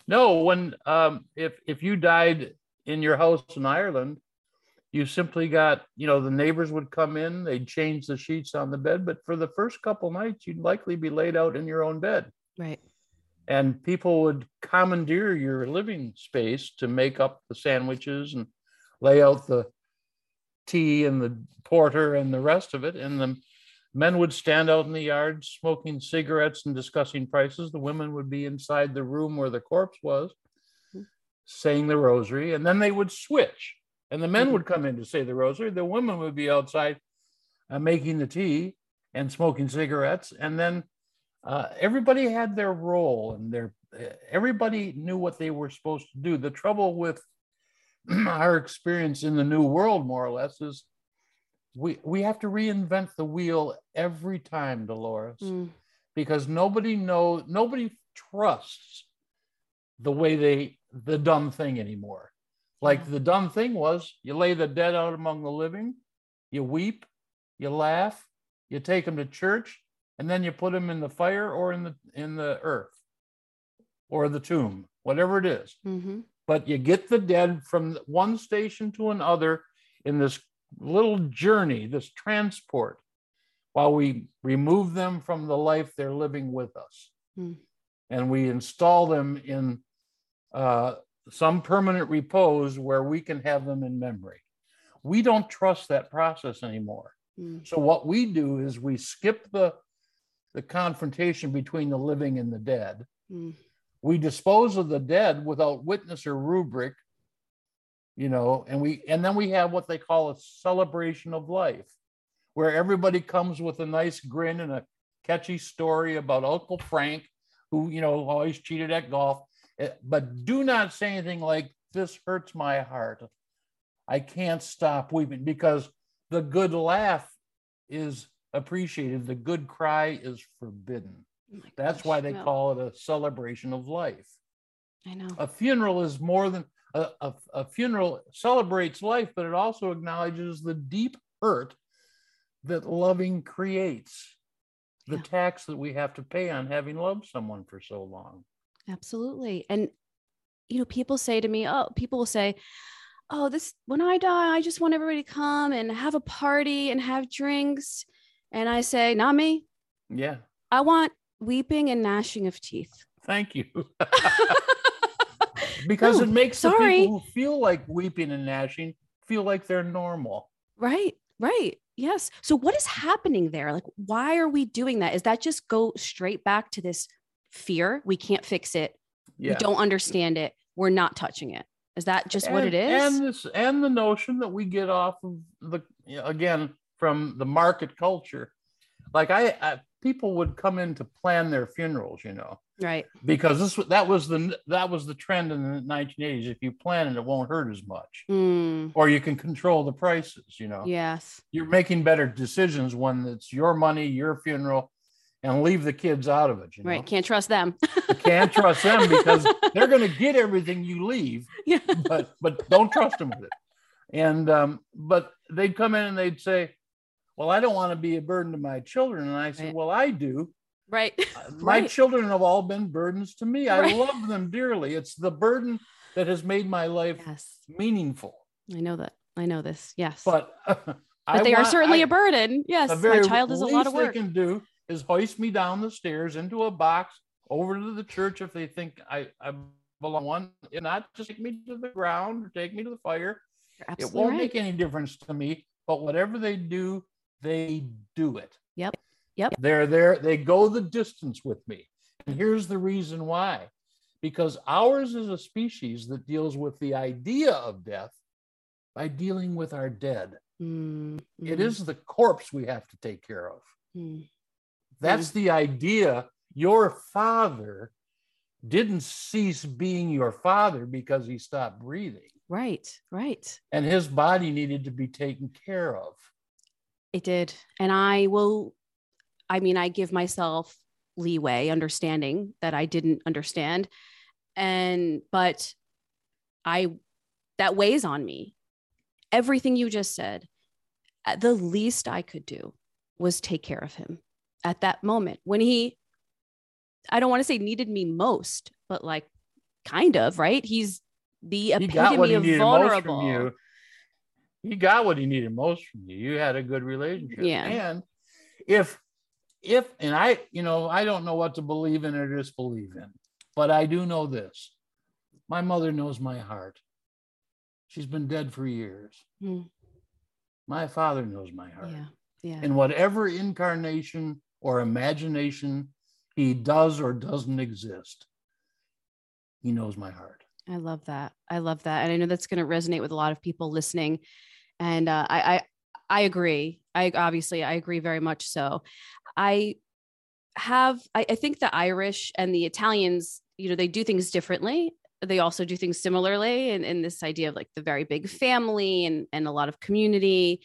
No, when um, if if you died in your house in Ireland, you simply got you know the neighbors would come in, they'd change the sheets on the bed, but for the first couple nights, you'd likely be laid out in your own bed. Right and people would commandeer your living space to make up the sandwiches and lay out the tea and the porter and the rest of it. And the men would stand out in the yard smoking cigarettes and discussing prices. The women would be inside the room where the corpse was mm-hmm. saying the rosary. And then they would switch. And the men mm-hmm. would come in to say the rosary. The women would be outside uh, making the tea and smoking cigarettes. And then uh, everybody had their role and their everybody knew what they were supposed to do. The trouble with our experience in the new world, more or less, is we we have to reinvent the wheel every time, Dolores, mm. because nobody knows, nobody trusts the way they the dumb thing anymore. Like the dumb thing was, you lay the dead out among the living, you weep, you laugh, you take them to church, and then you put them in the fire or in the in the earth or the tomb, whatever it is. Mm-hmm. But you get the dead from one station to another in this little journey, this transport, while we remove them from the life they're living with us. Mm. And we install them in uh, some permanent repose where we can have them in memory. We don't trust that process anymore. Mm. So, what we do is we skip the the confrontation between the living and the dead. Mm. We dispose of the dead without witness or rubric, you know, and we and then we have what they call a celebration of life, where everybody comes with a nice grin and a catchy story about Uncle Frank, who you know always cheated at golf. Eh, but do not say anything like this hurts my heart. I can't stop weeping because the good laugh is appreciated. The good cry is forbidden. Oh That's gosh, why they no. call it a celebration of life. I know. A funeral is more than a, a, a funeral celebrates life, but it also acknowledges the deep hurt that loving creates, the yeah. tax that we have to pay on having loved someone for so long. Absolutely. And, you know, people say to me, oh, people will say, oh, this, when I die, I just want everybody to come and have a party and have drinks and I say, not me. Yeah. I want weeping and gnashing of teeth. Thank you. because No, it makes the people who feel like weeping and gnashing feel like they're normal. Right, right. Yes. So what is happening there? Like, why are we doing that? Is that just go straight back to this fear? We can't fix it. Yeah. We don't understand it. We're not touching it. Is that just what it is? And- this and the notion that we get off of the again from the market culture. Like I, I people would come in to plan their funerals, you know, right. because this that was the that was the trend in the 1980s. If you plan it, it won't hurt as much, Mm, or you can control the prices. You know, yes. you're making better decisions when it's your money, your funeral, and leave the kids out of it. You know, Right. Can't trust them. you can't trust them because they're going to get everything you leave yeah. but but don't trust them with it. And um, but they'd come in and they'd say, "Well, I don't want to be a burden to my children." And I said, Right. "Well, I do. Right. Uh, my Right. children have all been burdens to me. I love them dearly. It's the burden that has made my life yes. meaningful. I know that. I know this. Yes. But, But they are certainly a burden. Yes. My child is a lot of work. They can do is hoist me down the stairs into a box over to the church if they think I, I belong one, and not just take me to the ground or take me to the fire. It won't right. make any difference to me but whatever they do they do it Yep. Yep. they're there they go the distance with me and here's the reason why because ours is a species that deals with the idea of death by dealing with our dead Mm, it is the corpse we have to take care of mm. that's the idea your father didn't cease being your father because he stopped breathing Right. Right. and his body needed to be taken care of It did. And I will, I mean, I give myself leeway, understanding that I didn't understand. And, but I, that weighs on me. Everything you just said, uh, the least I could do was take care of him at that moment when he, I don't want to say needed me most, but like kind of, right? He's the he got what epitome of vulnerable. He got what he needed most from you. You had a good relationship. Yeah. And if if and I, you know, I don't know what to believe in or disbelieve in, but I do know this. My mother knows my heart. She's been dead for years. Hmm. My father knows my heart. Yeah. Yeah. In whatever incarnation or imagination he does or doesn't exist, he knows my heart. I love that. I love that. And I know that's going to resonate with a lot of people listening. And uh, I, I, I agree. I obviously, I agree very much so. I have, I, I think the Irish and the Italians, you know, they do things differently. They also do things similarly in, in this idea of like the very big family and, and a lot of community.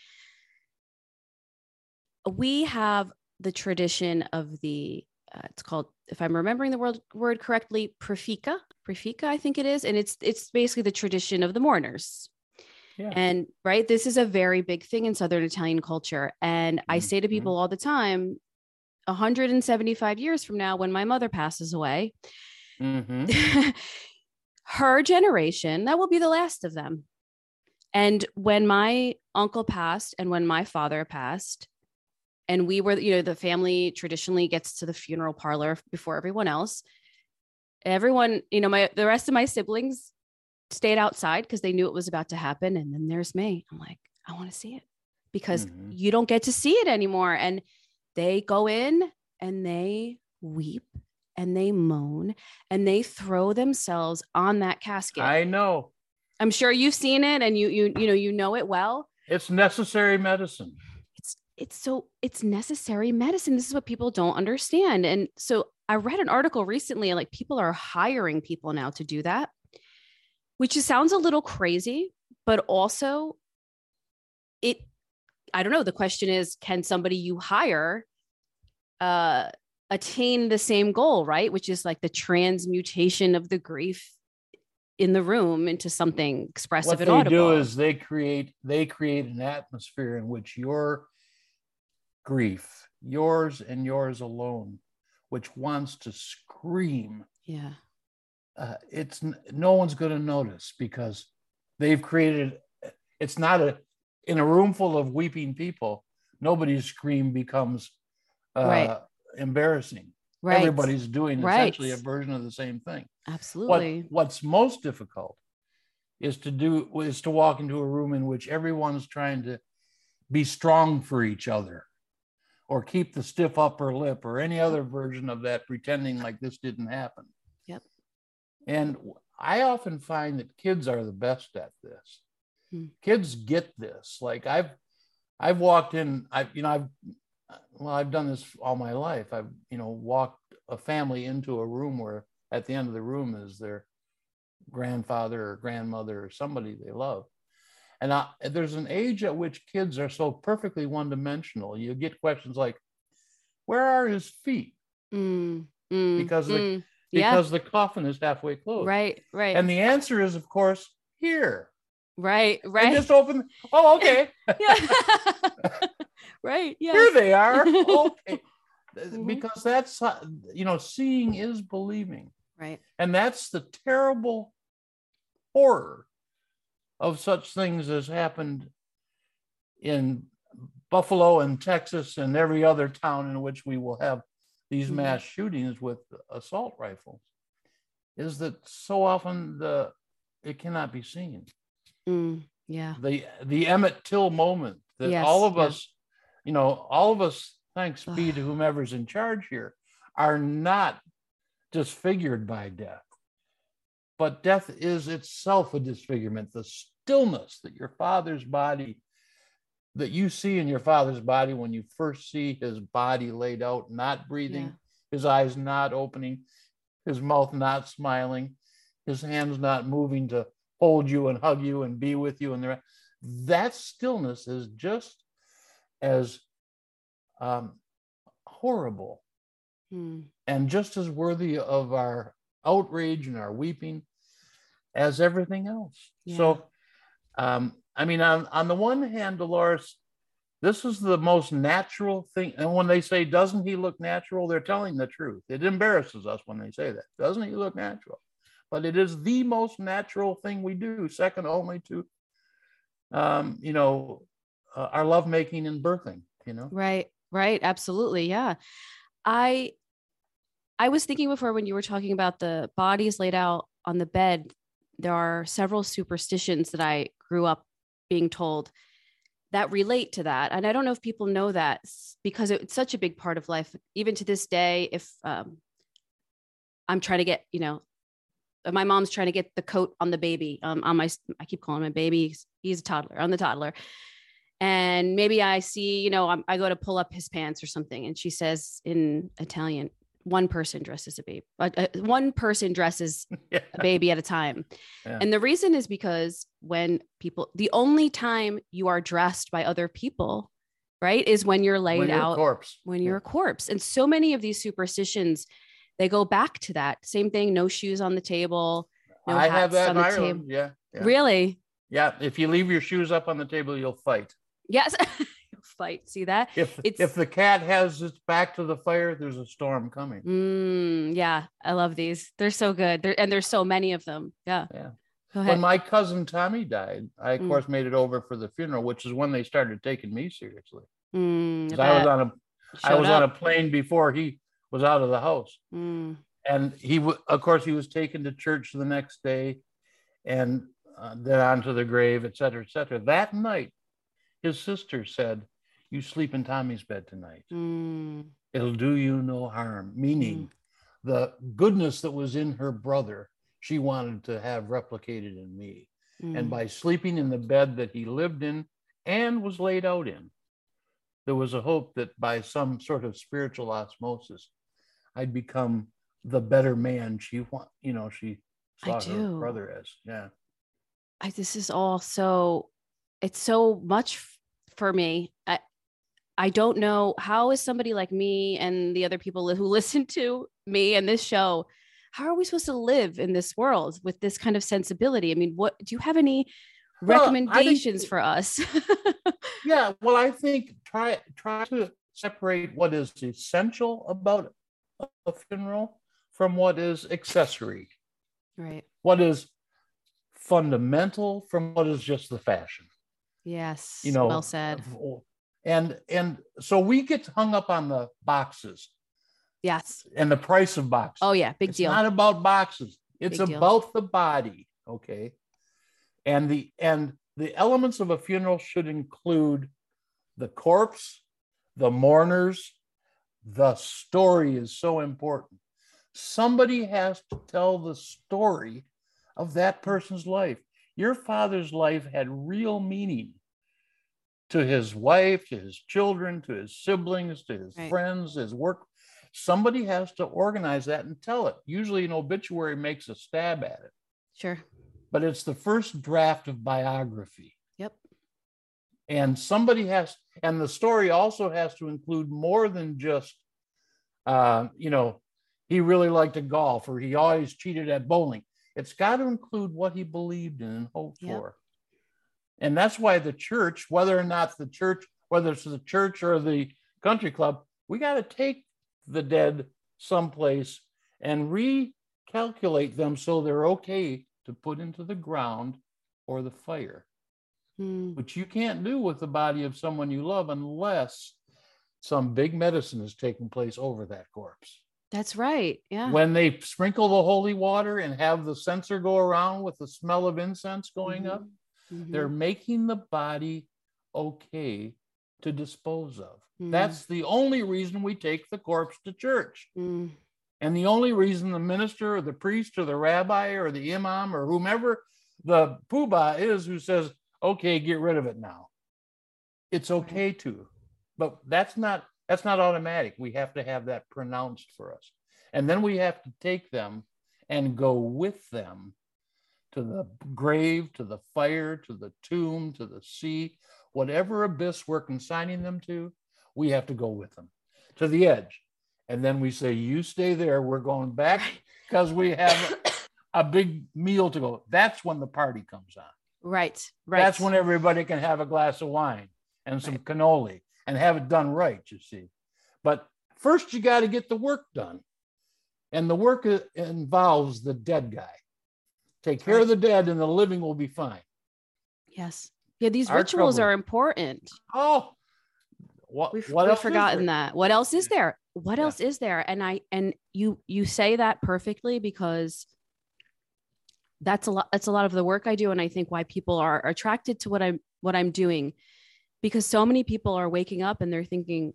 We have the tradition of the, uh, it's called, if I'm remembering the word, word correctly, prefica, prefica, I think it is. And it's, it's basically the tradition of the mourners. Yeah. And right, this is a very big thing in Southern Italian culture. And I say to Mhm. people all the time, 175 years from now, when my mother passes away, Mhm. her generation, that will be the last of them. And when my uncle passed and when my father passed, and we were, you know, the family traditionally gets to the funeral parlor before everyone else. Everyone, you know, my the rest of my siblings stayed outside because they knew it was about to happen. And then there's me. I'm like, I want to see it because Mhm. you don't get to see it anymore. And they go in and they weep and they moan and they throw themselves on that casket. I know. I'm sure you've seen it and you you you know you know it well. It's necessary medicine. It's it's so it's necessary medicine. This is what people don't understand. And so I read an article recently like people are hiring people now to do that. Which sounds a little crazy, but also it I don't know, the question is can somebody you hire uh attain the same goal, right? Which is like the transmutation of the grief in the room into something expressive what they audible. do is they create they create an atmosphere in which your grief yours and yours alone which wants to scream yeah. Uh, it's no one's going to notice because they've created it's not a in a room full of weeping people nobody's scream becomes uh, Right. embarrassing Right. everybody's doing Right. essentially a version of the same thing. What, Absolutely. what's most difficult is to do is to walk into a room in which everyone's trying to be strong for each other or keep the stiff upper lip or any other version of that pretending like this didn't happen. And I often find that kids are the best at this. Hmm. Kids get this. Like I've I've walked in I've, you know I've well I've done this all my life. I've you know walked a family into a room where at the end of the room is their grandfather or grandmother or somebody they love. And I, there's an age at which kids are so perfectly one dimensional. You get questions like, Where are his feet? Mm, mm, Because the- mm. yeah. Because the coffin is halfway closed. Right. Right. And the answer is, of course, here. right. And Right. just open. Oh, okay. yeah. right. Yeah. Here they are. Okay. Mhm. Because that's, you know, seeing is believing. Right. And that's the terrible horror of such things as happened in Buffalo and Texas and every other town in which we will have these Mhm. mass shootings with assault rifles is that so often the it cannot be seen. Mm, yeah. The the Emmett Till moment that Yes, all of yeah. us, you know, all of us, thanks be to whomever's in charge here, are not disfigured by death. But death is itself a disfigurement. The stillness that your father's body, that you see in your father's body when you first see his body laid out, not breathing, Yeah. his eyes not opening, his mouth not smiling, his hands not moving to hold you and hug you and be with you. And the, that stillness is just as um, horrible Mm, and just as worthy of our outrage and our weeping as everything else. So, um, I mean, on, on the one hand, Dolores, this is the most natural thing. And when they say, doesn't he look natural? They're telling the truth. It embarrasses us when they say that. Doesn't he look natural? But it is the most natural thing we do, second only to, um, you know, uh, our lovemaking and birthing, you know? Right. Right. Absolutely. Yeah. I I was thinking before when you were talking about the bodies laid out on the bed, there are several superstitions that I grew up being told that relate to that. And I don't know if people know that because it's such a big part of life. Even to this day, if um, I'm trying to get, you know, my mom's trying to get the coat on the baby, um, on my, I keep calling my baby. He's a toddler, on the toddler. And maybe I see, you know, I'm, I go to pull up his pants or something, and she says in Italian, one person dresses a baby, uh, uh, one person dresses Yeah. a baby at a time. Yeah. And the reason is because when people, the only time you are dressed by other people, right, is when you're laid When you're a out, corpse. when you're a corpse. And so many of these superstitions, they go back to that same thing no shoes on the table. No I have that on in the Ireland. table. Yeah. yeah. Really? Yeah. If you leave your shoes up on the table, you'll fight. Yes. See that? If It's- if the cat has its back to the fire, there's a storm coming. Mm, yeah, I love these. They're so good. There and there's so many of them. Yeah. Yeah. When my cousin Tommy died, I of Mm. course made it over for the funeral, which is when they started taking me seriously. Mm, I was on a I was on a plane before he was out of the house, Mm, and he w- of course he was taken to church the next day, and uh, then onto the grave, et cetera, et cetera. That night, his sister said, "You sleep in Tommy's bed tonight." mm, it'll do you no harm, meaning the goodness that was in her brother, she wanted to have replicated in me. mm. And by sleeping in the bed that he lived in and was laid out in, there was a hope that by some sort of spiritual osmosis, I'd become the better man she want, you know, she I saw her do. brother as. Yeah. I, this is all so it's so much f- for me. I I don't know how is somebody like me and the other people who listen to me and this show, how are we supposed to live in this world with this kind of sensibility? I mean, what do you have any Well, I think- recommendations for us? Yeah. Well, I think try try to separate what is essential about a funeral from what is accessory. right. what is fundamental from what is just the fashion Yes. you know well said. And and so we get hung up on the boxes Yes. And the price of boxes. Oh yeah, big deal. it's deal. not about boxes. It's Big deal. about the body. Okay. And the and the elements of a funeral should include the corpse, the mourners. The story is so important. Somebody has to tell the story of that person's life. Your father's life had real meaning to his wife, to his children, to his siblings, to his Right. friends, his work. Somebody has to organize that and tell it. Usually, an obituary makes a stab at it, sure. but it's the first draft of biography. Yep. And somebody has, and the story also has to include more than just, uh, you know, he really liked to golf or he always cheated at bowling. It's got to include what he believed in and hoped Yep. for. And that's why the church, whether or not the church, whether it's the church or the country club, we got to take the dead someplace and recalculate them so they're okay to put into the ground or the fire Hmm. which you can't do with the body of someone you love unless some big medicine is taking place over that corpse. That's right. Yeah. When they sprinkle the holy water and have the censer go around with the smell of incense going up, Mhm. they're making the body okay to dispose of. Mhm. That's the only reason we take the corpse to church. Mm. And the only reason the minister or the priest or the rabbi or the imam or whomever the poobah is who says, okay, get rid of it now. It's okay to, but that's not that's not automatic. We have to have that pronounced for us. And then we have to take them and go with them to the grave, to the fire, to the tomb, to the sea, whatever abyss we're consigning them to, we have to go with them to the edge. And then we say, You stay there. We're going back because we have a big meal to go. That's when the party comes on. Right. Right. That's when everybody can have a glass of wine and some Right. cannoli and have it done right, you see. But first, you got to get the work done. And the work uh, involves the dead guy. Take care of the dead, and the living will be fine. Yes. Yeah. These Our rituals trouble- are important. Oh, what, We've, what we've else forgotten that. What else is there? What Yeah. else is there? And I and you you say that perfectly because that's a lot that's a lot of the work I do and I think why people are attracted to what I'm what I'm doing because so many people are waking up and they're thinking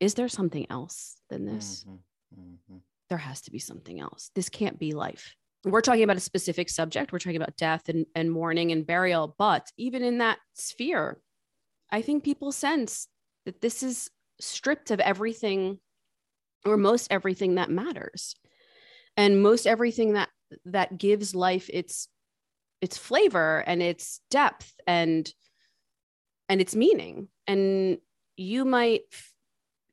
is there something else than this? Mhm, mhm. There has to be something else. This can't be life. We're talking about a specific subject. We're talking about death and, and mourning and burial. But even in that sphere, I think people sense that this is stripped of everything or most everything that matters and most everything that that gives life its its flavor and its depth and and its meaning and you might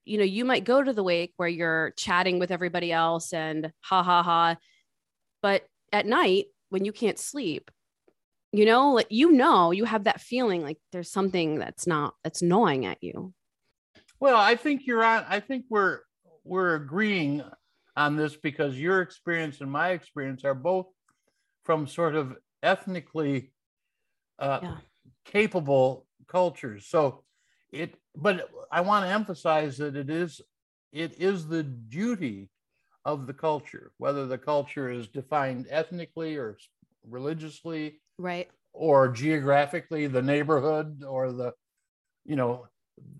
you know you might go to the wake where you're chatting with everybody else and ha ha ha but at night when you can't sleep you know like you know you have that feeling like there's something that's not that's gnawing at you Well, I think you're on. I think we're we're agreeing on this because your experience and my experience are both from sort of ethnically uh, Yeah. capable cultures. So it, but I want to emphasize that it is it is the duty of the culture, whether the culture is defined ethnically or religiously right or geographically the neighborhood or the you know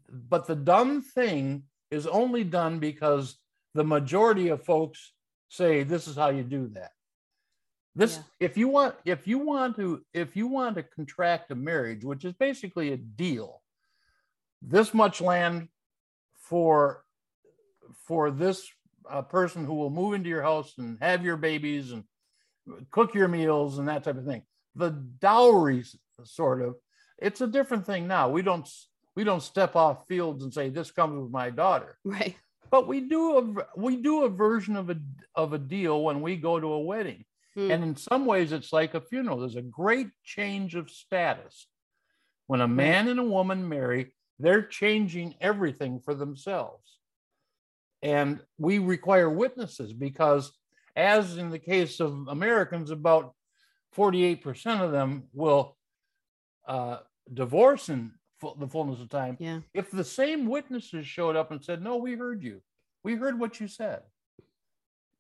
but the done thing is only done because the majority of folks say this is how you do that this Yeah. if you want if you want to if you want to contract a marriage which is basically a deal this much land for for this uh, person who will move into your house and have your babies and cook your meals and that type of thing. The dowries sort of it's a different thing now. We don't we don't step off fields and say this comes with my daughter. Right. But we do a we do a version of a of a deal when we go to a wedding. Hmm. and in some ways it's like a funeral. There's a great change of status. When a man and a woman marry they're changing everything for themselves and we require witnesses because as in the case of americans about 48% of them will uh, divorce in the fullness of time yeah if the same witnesses showed up and said, No, we heard you, we heard what you said.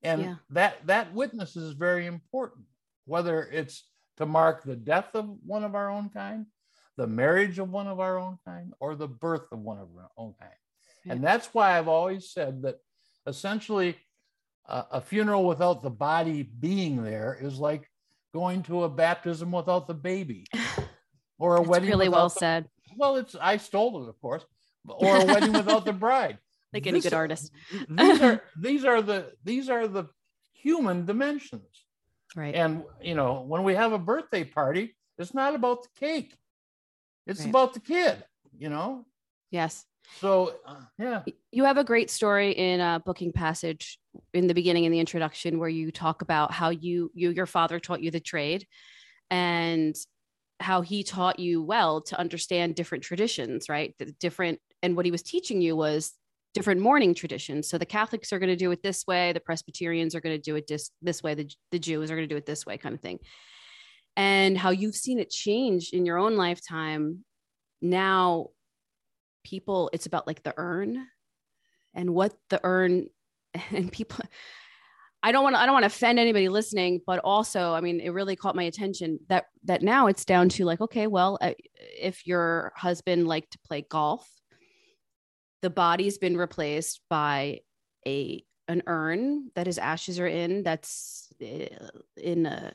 And Yeah. that that witness is very important, whether it's to mark the death of one of our own kind, the marriage of one of our own kind, or the birth of one of our own kind. And that's why I've always said that essentially uh, a funeral without the body being there is like going to a baptism without the baby or a It's wedding really well the- said, well it's i stole it of course or a wedding without the bride like any This- good artist. these are these are the these are the human dimensions Right. and you know when we have a birthday party it's not about the cake it's Right. about the kid you know yes. So uh, yeah You have a great story in uh, Booking Passage in the beginning in the introduction where you talk about how you you your father taught you the trade and how he taught you well to understand different traditions, right? The different and what he was teaching you was different mourning traditions. So the Catholics are going to do it this way, the Presbyterians are going to do it this this way, the the Jews are going to do it this way, kind of thing. And how you've seen it change in your own lifetime. Now, people, it's about like the urn and what the urn and people I don't want to I don't want to offend anybody listening, but also, I mean, it really caught my attention that that now it's down to like, okay, well, uh, if your husband liked to play golf, the body's been replaced by a an urn that his ashes are in. That's uh, in a,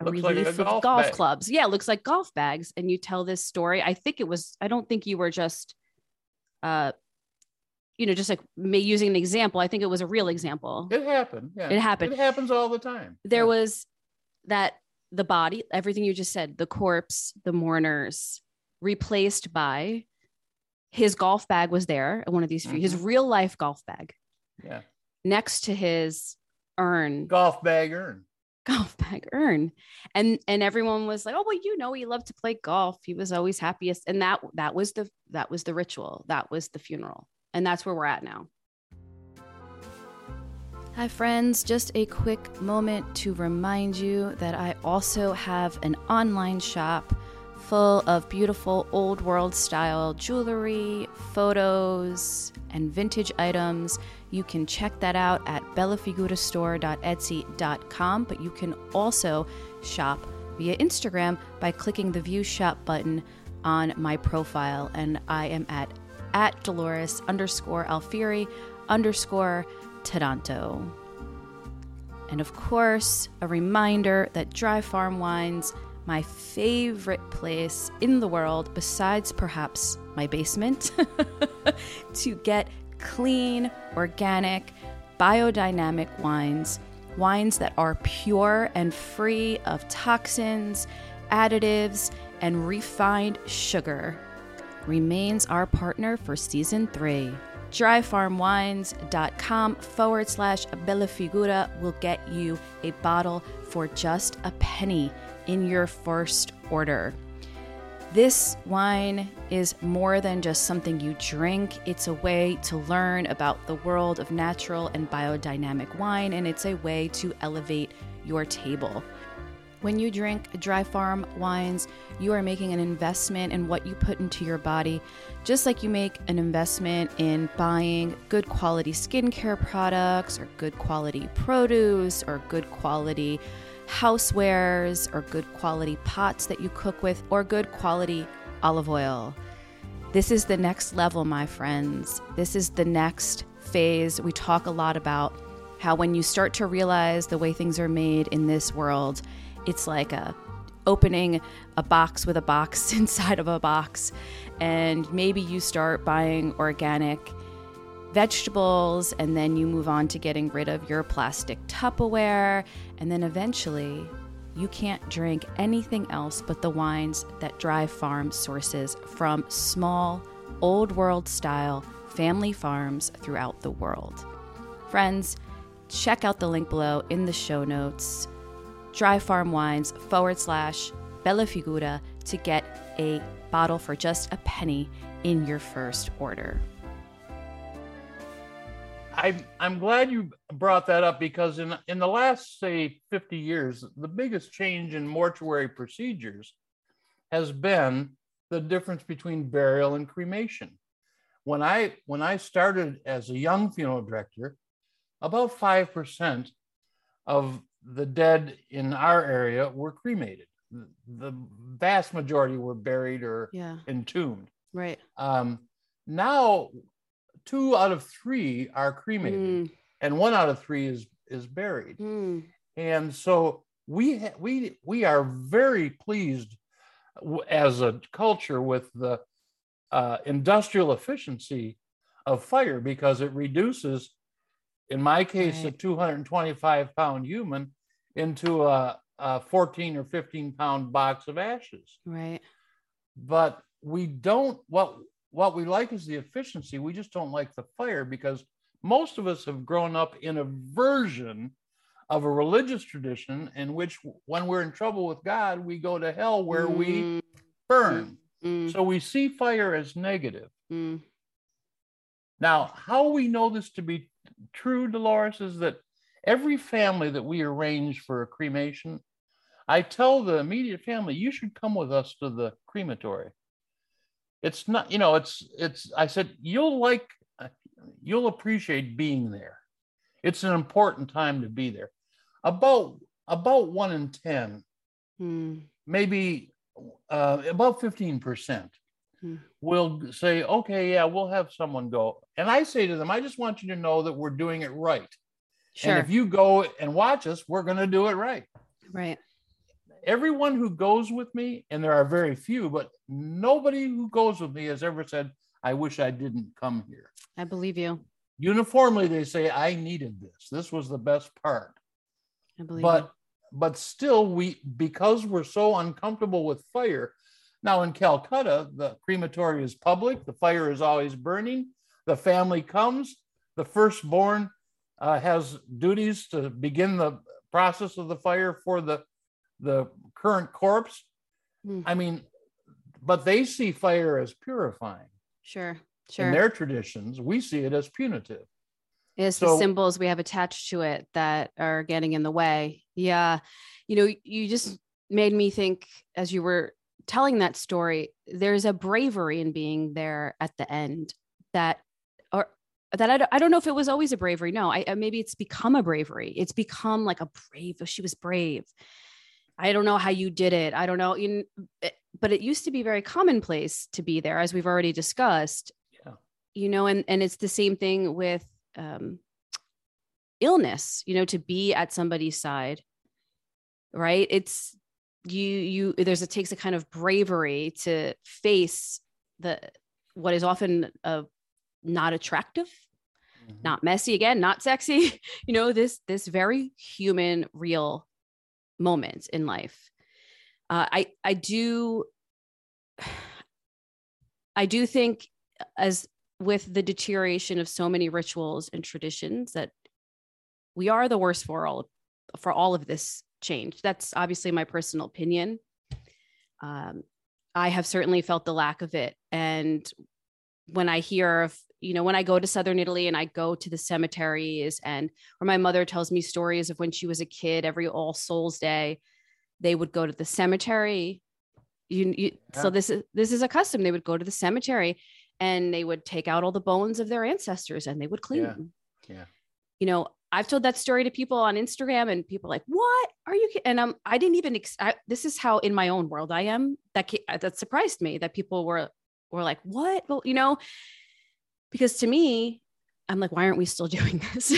a Looks like a relief of golf golf bag. clubs. Yeah, it looks like golf bags. And you tell this story. I think it was. I don't think you were just, uh, you know, just like me using an example. I think it was a real example. it happened yeah It happened. it happens all the time there Yeah. was that the body, everything you just said, the corpse, the mourners, replaced by his golf bag was there. One of these, few his real life golf bag yeah next to his urn, golf bag urn golf bag urn, and and everyone was like, "Oh well, you know, he loved to play golf. He was always happiest." And that that was the that was the ritual. That was the funeral, and that's where we're at now. Hi, friends. Just a quick moment to remind you that I also have an online shop full of beautiful old world style jewelry, photos, and vintage items. You can check that out at bellafigurastore.etsy.com, but you can also shop via Instagram by clicking the view shop button on my profile. And I am at at Dolores underscore Alfieri underscore Taranto. And of course, a reminder that Dry Farm Wines, my favorite place in the world, besides perhaps my basement, to get clean, organic, biodynamic wines, wines that are pure and free of toxins, additives, and refined sugar, remains our partner for season three. Dryfarmwines.com forward slash Bella Figura will get you a bottle for just a penny in your first order. This wine is more than just something you drink. It's a way to learn about the world of natural and biodynamic wine, and it's a way to elevate your table. When you drink dry farm wines, you are making an investment in what you put into your body, just like you make an investment in buying good quality skincare products, or good quality produce, or good quality housewares, or good quality pots that you cook with, or good quality olive oil. This is the next level, my friends. This is the next phase. We talk a lot about how when you start to realize the way things are made in this world, it's like a opening a box with a box inside of a box and maybe you start buying organic vegetables and then you move on to getting rid of your plastic Tupperware and then eventually you can't drink anything else but the wines that Dry Farm sources from small, old world style family farms throughout the world. Friends, check out the link below in the show notes Dry Farm Wines forward slash Bella Figura to get a bottle for just a penny in your first order. I'm I'm glad you brought that up because in in the last say 50 years, the biggest change in mortuary procedures has been the difference between burial and cremation. when I when I started as a young funeral director, about five percent of the dead in our area were cremated. The vast majority were buried or Yeah. entombed. Right. Um, now, two out of three are cremated, Mm, and one out of three is is buried. mm, And so we ha- we we are very pleased as a culture with the uh, industrial efficiency of fire because it reduces, in my case, a 225 pound human into a, a 14 or 15 pound box of ashes. right. But we don't what what we like is the efficiency. We just don't like the fire because most of us have grown up in a version of a religious tradition in which when we're in trouble with God, we go to hell where we Mm, burn. mm, So we see fire as negative. mm. Now, how we know this to be true, Dolores, is that every family that we arrange for a cremation, I tell the immediate family, you should come with us to the crematory. It's not, you know, it's, it's, I said, you'll like, you'll appreciate being there. It's an important time to be there. About, about one in 10, Mm, maybe uh, about 15% Hmm. will say, okay, yeah, we'll have someone go. And I say to them, I just want you to know that we're doing it right. sure. And if you go and watch us, we're going to do it right. right. Everyone who goes with me, and there are very few, but nobody who goes with me has ever said, I wish I didn't come here. I believe you. Uniformly, they say, I needed this. This was the best part. I believe but but still we because we're so uncomfortable with fire now in calcutta the crematory is public the fire is always burning the family comes the firstborn uh, has duties to begin the process of the fire for the the current corpse Hmm. i mean but they see fire as purifying you. Sure. in Sure. their traditions we see it as punitive It's the symbols we have attached to it that are getting in the way. Yeah. You know, you just made me think as you were telling that story, there's a bravery in being there at the end that, or that I don't, I don't know if it was always a bravery. No, I, maybe it's become a bravery. It's become like a brave, she was brave. I don't know how you did it. I don't know. You, but it used to be very commonplace to be there, as we've already discussed. Yeah. You know, and and it's the same thing with um, illness. You know, to be at somebody's side, right? It's you. You there's it takes a kind of bravery to face the what is often uh, not attractive Mhm. not messy again not sexy you know this this very human real moment in life uh, i i do i do think as with the deterioration of so many rituals and traditions that we are the worst for all for all of this change. That's obviously my personal opinion. Um, i have certainly felt the lack of it. And when i hear of you know when i go to southern italy and i go to the cemeteries and or my mother tells me stories of when she was a kid every all souls day they would go to the cemetery. You, you so this is this is a custom. They would go to the cemetery and they would take out all the bones of their ancestors and they would clean Yeah. them. Yeah. you know i've told that story to people on instagram and people are like what? Are you ki-" and um i didn't even ex- I, this is how in my own world i am. That that surprised me that people were were like what? Well you know because to me i'm like why aren't we still doing this?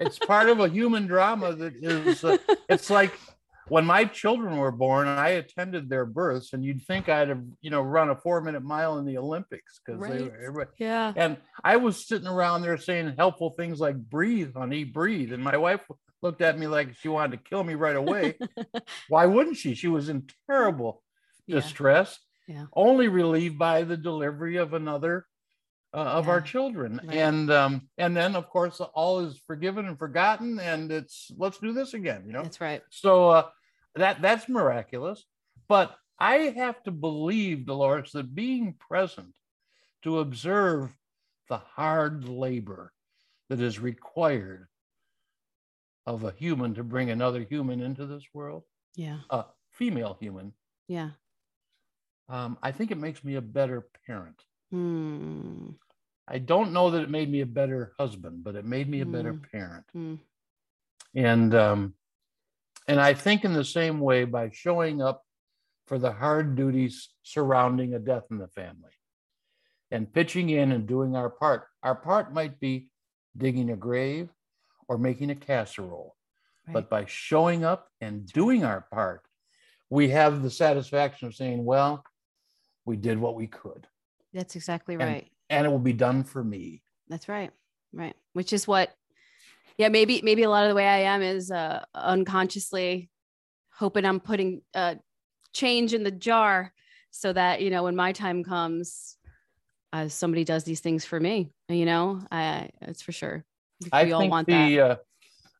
It's part of a human drama that is uh, it's like when my children were born i attended their births and you'd think i'd have you know run a four minute mile in the olympics because they were everybody, yeah. And i was sitting around there saying helpful things like breathe honey breathe. And my wife looked at me like she wanted to kill me right away. Why wouldn't she? She was in terrible Yeah. distress. Yeah. only relieved by the delivery of another uh, of our children. Right. and um and then of course all is forgiven and forgotten and it's let's do this again you know? That's right. So uh that that's miraculous. But i have to believe dolores that being present to observe the hard labor that is required of a human to bring another human into this world yeah. a female human yeah. um, I think it makes me a better parent. Hmm. I don't know that it made me a better husband, but it made me a better Mm. parent. Mm. And um, and I think in the same way by showing up for the hard duties surrounding a death in the family and pitching in and doing our part. Our part might be digging a grave or making a casserole, Right. but by showing up and doing our part, we have the satisfaction of saying, well, we did what we could That's exactly right. And it will be done for me. That's right. Right. Which is what, yeah, maybe, maybe a lot of the way I am is uh, unconsciously hoping I'm putting uh, change in the jar so that, you know, when my time comes, uh, somebody does these things for me, you know, I, it's for sure. We I all think want the that. uh,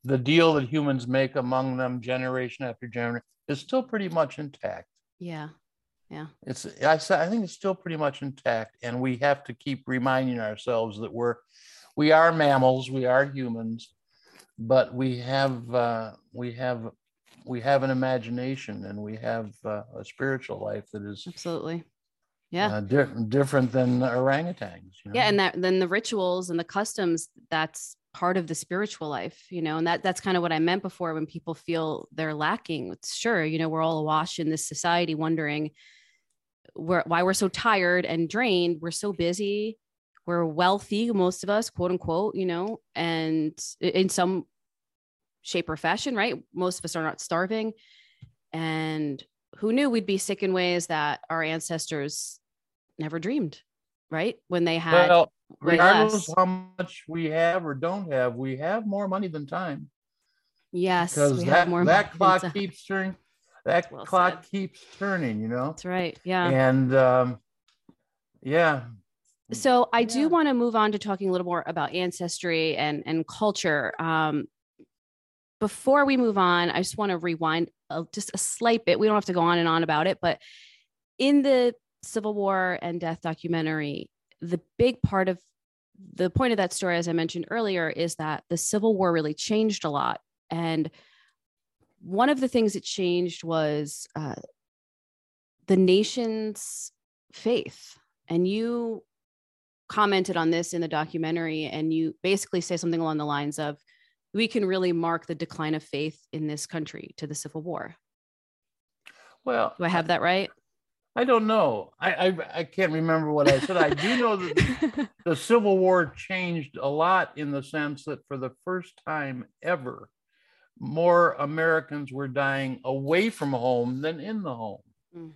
the deal that humans make among them generation after generation is still pretty much intact. Yeah. Yeah it's I I think it's still pretty much intact, and we have to keep reminding ourselves that we're we are mammals, we are humans, but we have uh, we have we have an imagination and we have uh, a spiritual life that is Absolutely. Yeah. uh, di- different than orangutans. You know? yeah and that then the rituals and the customs that's part of the spiritual life you know and that that's kind of what i meant before when people feel they're lacking. It's sure you know we're all awash in this society wondering where why we're so tired and drained. We're so busy. We're wealthy most of us quote unquote you know and in some shape or fashion right? Most of us are not starving. And who knew we'd be sick in ways that our ancestors never dreamed right? When they had well, regardless less. how much we have or don't have, we have more money than time. Yes, because we that, have more that clock time. keeps turning that Well clock said. keeps turning you know That's right. Yeah. and um yeah So I do want to move on to talking a little more about ancestry and and culture. Um, before we move on, I just want to rewind a, just a slight bit. We don't have to go on and on about it, but in the Civil War and Death documentary, the big part of the point of that story, as I mentioned earlier, is that the Civil War really changed a lot. And one of the things it changed was uh, the nation's faith. And you commented on this in the documentary, and you basically say something along the lines of, we can really mark the decline of faith in this country to the Civil War. well Do I have that right? I don't know I, I i can't remember what i said i do know that the, the civil war changed a lot in the sense that for the first time ever more americans were dying away from home than in the home Mm.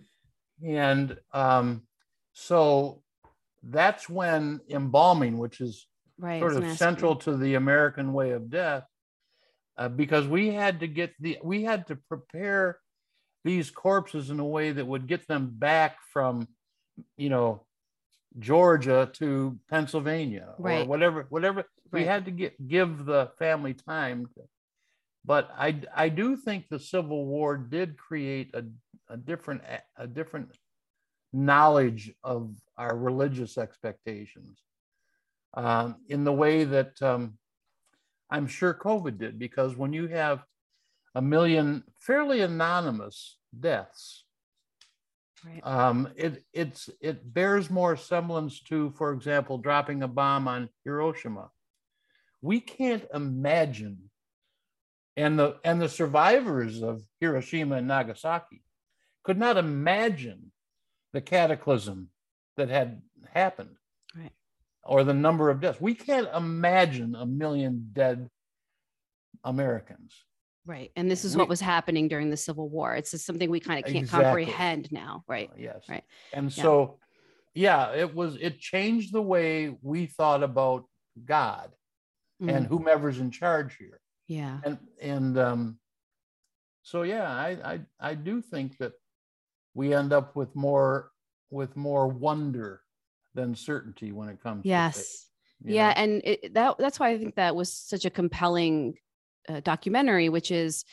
and um so that's when embalming which is right. Sort of gonna central to the American way of death, uh, because we had to get the we had to prepare these corpses in a way that would get them back from, you know, Georgia to Pennsylvania or Right. whatever whatever we had to get give the family time. To, but I I do think the Civil War did create a a different a different knowledge of our religious expectations um, in the way that um, I'm sure COVID did, because when you have a million fairly anonymous deaths, Right. um, it it's it bears more semblance to, for example, dropping a bomb on Hiroshima. We can't imagine, and the and the survivors of Hiroshima and Nagasaki could not imagine the cataclysm that had happened Right. or the number of deaths. We can't imagine a million dead Americans. Right. And this is We- what was happening during the Civil War. It's just something we kind of can't Exactly. comprehend now. Right. Yes. Right. And Yeah. so, yeah, it was, it changed the way we thought about God and Mm, whomever's in charge here. yeah. And, and, um, so yeah, I, I, I do think that we end up with more, with more wonder than certainty when it comes to faith, Yes. yeah and it, that that's why i think that was such a compelling uh, documentary which is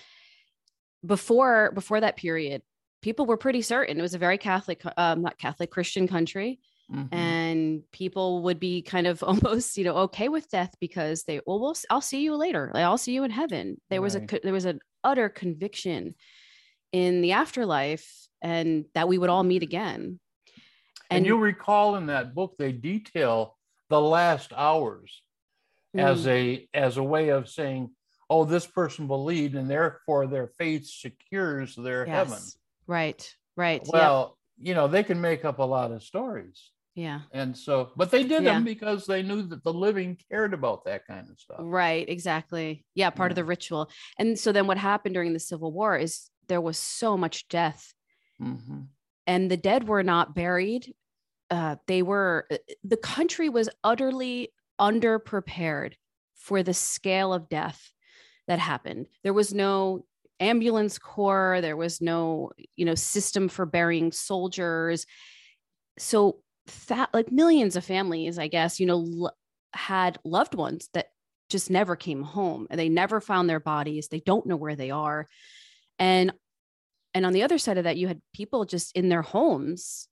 before before that period people were pretty certain it was a very catholic um, not catholic christian country Mhm. and people would be kind of almost you know okay with death because they well, we'll I'll see you later like, i'll see you in heaven there was a Right. there was an utter conviction in the afterlife and that we would all meet again And, you'll recall in that book, they detail the last hours Mm. as a as a way of saying, oh, this person believed, and therefore their faith secures their heaven. Yes. Right. Right. Yep. Well, you know, they can make up a lot of stories. Yeah. And so, but they did Yeah. them because they knew that the living cared about that kind of stuff. Right, exactly. Yeah, part of the ritual. And so then what happened during the Civil War is there was so much death Mhm. and the dead were not buried. Uh, they were, uh, the country was utterly underprepared for the scale of death that happened. There was no ambulance corps, there was no, you know, system for burying soldiers. So that like millions of families, I guess, you know, l- had loved ones that just never came home and they never found their bodies. They don't know where they are. And and on the other side of that, you had people just in their homes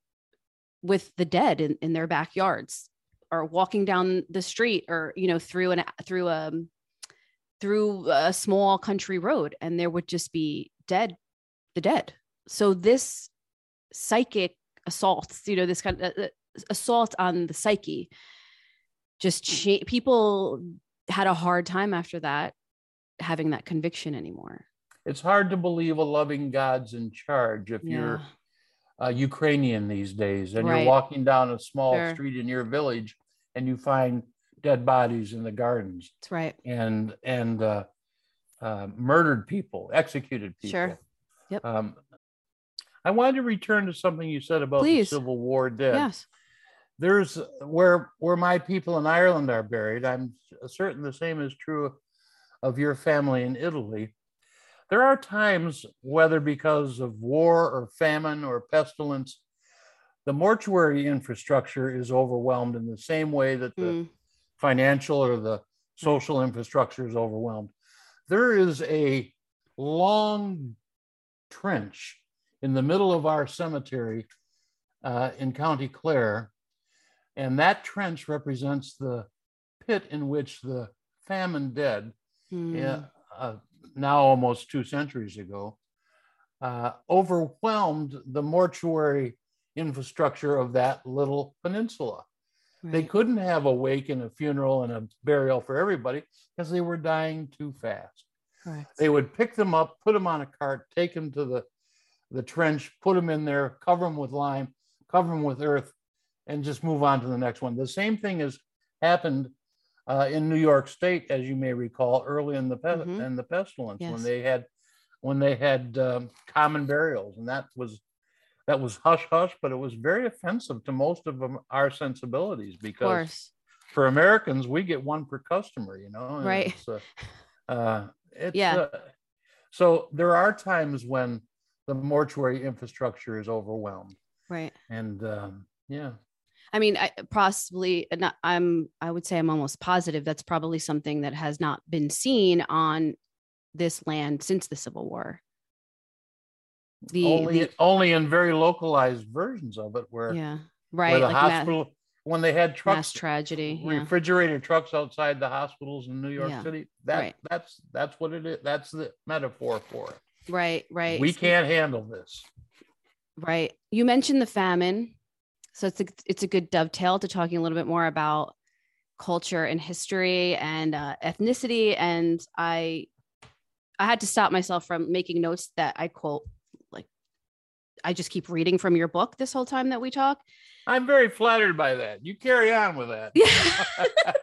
with the dead in, in their backyards or walking down the street or, you know, through an through a through a small country road and there would just be dead, the dead. So this psychic assaults, you know, this kind of uh, assault on the psyche, just cha- people had a hard time after that having that conviction anymore. It's hard to believe a loving God's in charge if you're uh, Ukrainian these days and Right. you're walking down a small Sure. street in your village and you find dead bodies in the gardens That's right. and and uh, uh, murdered people, executed people. Sure. Yep. Um, I wanted to return to something you said about Please. the Civil War dead. Yes. There's where where my people in Ireland are buried. I'm certain the same is true of your family in Italy. There are times, whether because of war or famine or pestilence, the mortuary infrastructure is overwhelmed in the same way that the Mm, financial or the social infrastructure is overwhelmed. There is a long trench in the middle of our cemetery uh, in County Clare, and that trench represents the pit in which the famine dead, mm, uh, now almost two centuries ago, uh, overwhelmed the mortuary infrastructure of that little peninsula. They couldn't have a wake and a funeral and a burial for everybody because they were dying too fast. Correct. They would pick them up, put them on a cart, take them to the, the trench, put them in there, cover them with lime, cover them with earth, and just move on to the next one. The same thing has happened uh, in New York State, as you may recall, early in the pe- Mhm. in the pestilence Yes. when they had when they had um, common burials, and that was that was hush hush, but it was very offensive to most of them, our sensibilities because for Americans, we get one per customer, you know. and Right. It's, uh, uh, it's, Yeah. uh, so there are times when the mortuary infrastructure is overwhelmed, Right. and um, yeah, I mean, I possibly not, I'm, I would say I'm almost positive that's probably something that has not been seen on this land since the Civil War. The, only the only in very localized versions of it, where yeah, where right. the like hospital when they had mass trucks, tragedy. Yeah. refrigerator trucks outside the hospitals in New York Yeah. City. That Right. that's that's what it is. That's the metaphor for it. Right. Right. We can't handle this. Right. You mentioned the famine. So it's a, it's a good dovetail to talking a little bit more about culture and history and uh, ethnicity. And I I had to stop myself from making notes that I quote I just keep reading from your book this whole time that we talk. I'm very flattered by that. You carry on with that. Yeah.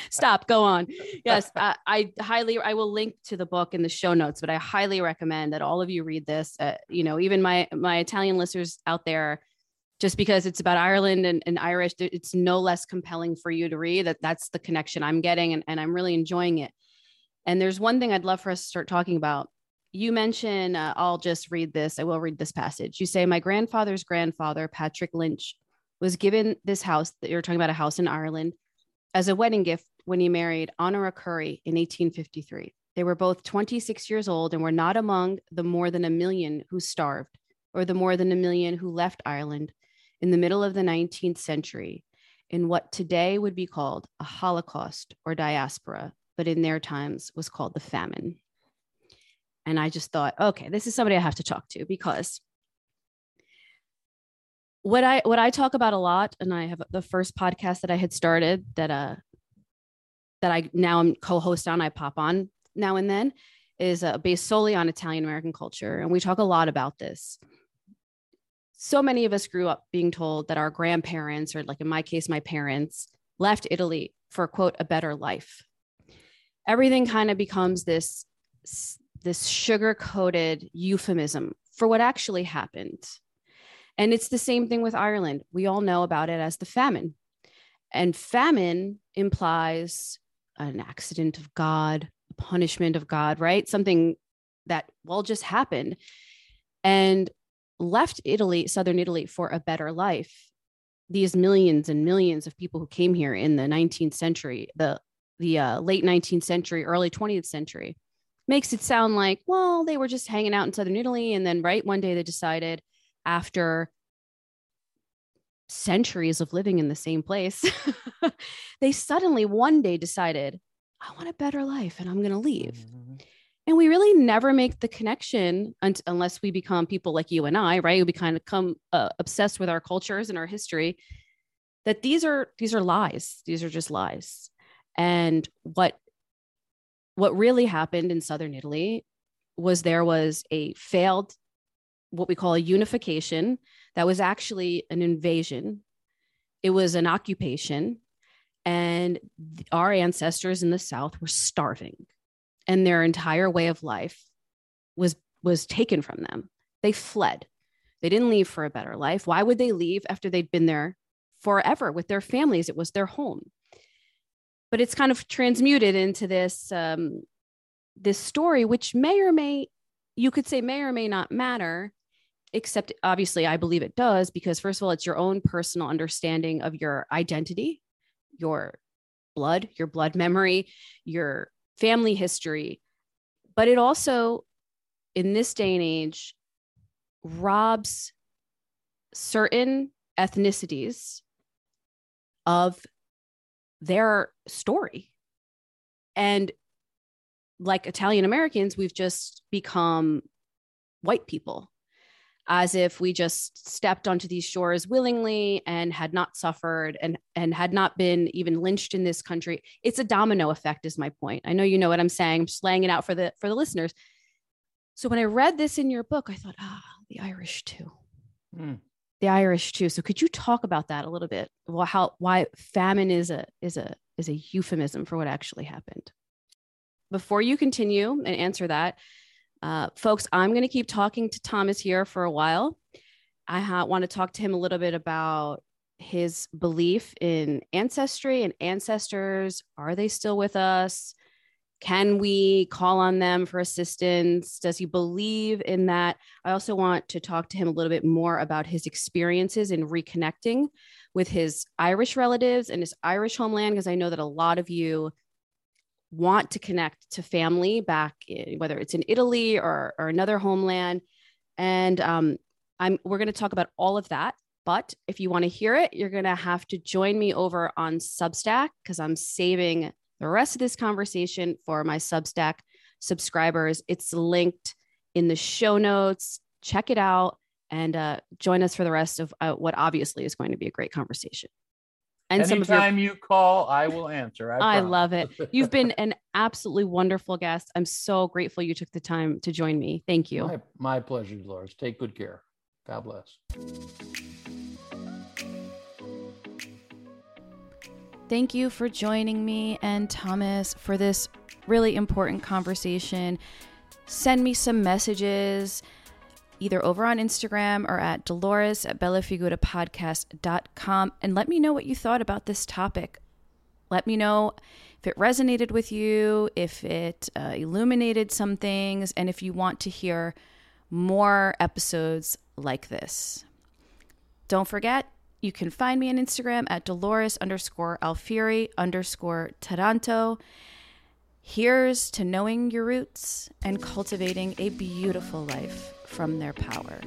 Stop. Go on. Yes, I, I highly. I will link to the book in the show notes, but I highly recommend that all of you read this. Uh, you know, even my my Italian listeners out there, just because it's about Ireland and, and Irish, it's no less compelling for you to read. That that's the connection I'm getting, and, and I'm really enjoying it. And there's one thing I'd love for us to start talking about. You mention, uh, I'll just read this. I will read this passage. You say, My grandfather's grandfather, Patrick Lynch, was given this house that you're talking about, a house in Ireland, as a wedding gift when he married Honora Curry in 1853. They were both 26 years old and were not among the more than a million who starved or the more than a million who left Ireland in the middle of the 19th century in what today would be called a Holocaust or diaspora, but in their times was called the famine. And I just thought, okay, this is somebody I have to talk to because what I what I talk about a lot, and I have the first podcast that I had started that uh that I now I'm co-host on, I pop on now and then, is uh, based solely on Italian American culture, and we talk a lot about this. So many of us grew up being told that our grandparents, or like in my case, my parents, left Italy for quote a better life. Everything kind of becomes this this sugar coated euphemism for what actually happened. And it's the same thing with Ireland. We all know about it as the famine. And famine implies an accident of God, a punishment of God, right? Something that, well, just happened. And left Italy, southern Italy, for a better life. These millions and millions of people who came here in the 19th century, the the uh, late 19th century, early 20th century, makes it sound like, well, they were just hanging out in southern Italy. And then, right, one day they decided after centuries of living in the same place, they suddenly one day decided, I want a better life and I'm going to leave. Mm-hmm. And we really never make the connection un- unless we become people like you and I, right? We kind of come uh, obsessed with our cultures and our history that these are these are lies. These are just lies. And what what really happened in southern Italy was there was a failed, what we call a unification, that was actually an invasion. It was an occupation. And our ancestors in the South were starving, and their entire way of life was, was taken from them. They fled. They didn't leave for a better life. Why would they leave after they'd been there forever with their families? It was their home but it's kind of transmuted into this um, this story, which may or may you could say may or may not matter, except obviously I believe it does because first of all, it's your own personal understanding of your identity, your blood, your blood memory, your family history, but it also in this day and age robs certain ethnicities of their story. And like Italian Americans, we've just become white people, as if we just stepped onto these shores willingly and had not suffered and, and had not been even lynched in this country. It's a domino effect, is my point. I know you know what I'm saying. I'm just laying it out for the for the listeners. So when I read this in your book, I thought, ah, the Irish too. Mm the Irish too. So could you talk about that a little bit? Well, how why famine is a is a is a euphemism for what actually happened. Before you continue and answer that, uh, folks, I'm going to keep talking to Thomas here for a while. I ha- want to talk to him a little bit about his belief in ancestry and ancestors. Are they still with us? Can we call on them for assistance? Does he believe in that? I also want to talk to him a little bit more about his experiences in reconnecting with his Irish relatives and his Irish homeland, because I know that a lot of you want to connect to family back, in, whether it's in Italy or, or another homeland. And um, I'm, we're going to talk about all of that. But if you want to hear it, you're going to have to join me over on Substack because I'm saving the rest of this conversation for my Substack subscribers. It's linked in the show notes. Check it out and uh, join us for the rest of uh, what obviously is going to be a great conversation. And Anytime some of your, you call, I will answer. I, I love it. You've been an absolutely wonderful guest. I'm so grateful you took the time to join me. Thank you. My, my pleasure, Dolores. Take good care. God bless. Thank you for joining me and Thomas for this really important conversation. Send me some messages either over on Instagram or at Dolores at bellafigurapodcast.com and let me know what you thought about this topic. Let me know if it resonated with you, if it uh, illuminated some things, and if you want to hear more episodes like this. Don't forget, you can find me on Instagram at Dolores underscore Alfieri underscore Taranto. Here's to knowing your roots and cultivating a beautiful life from their power.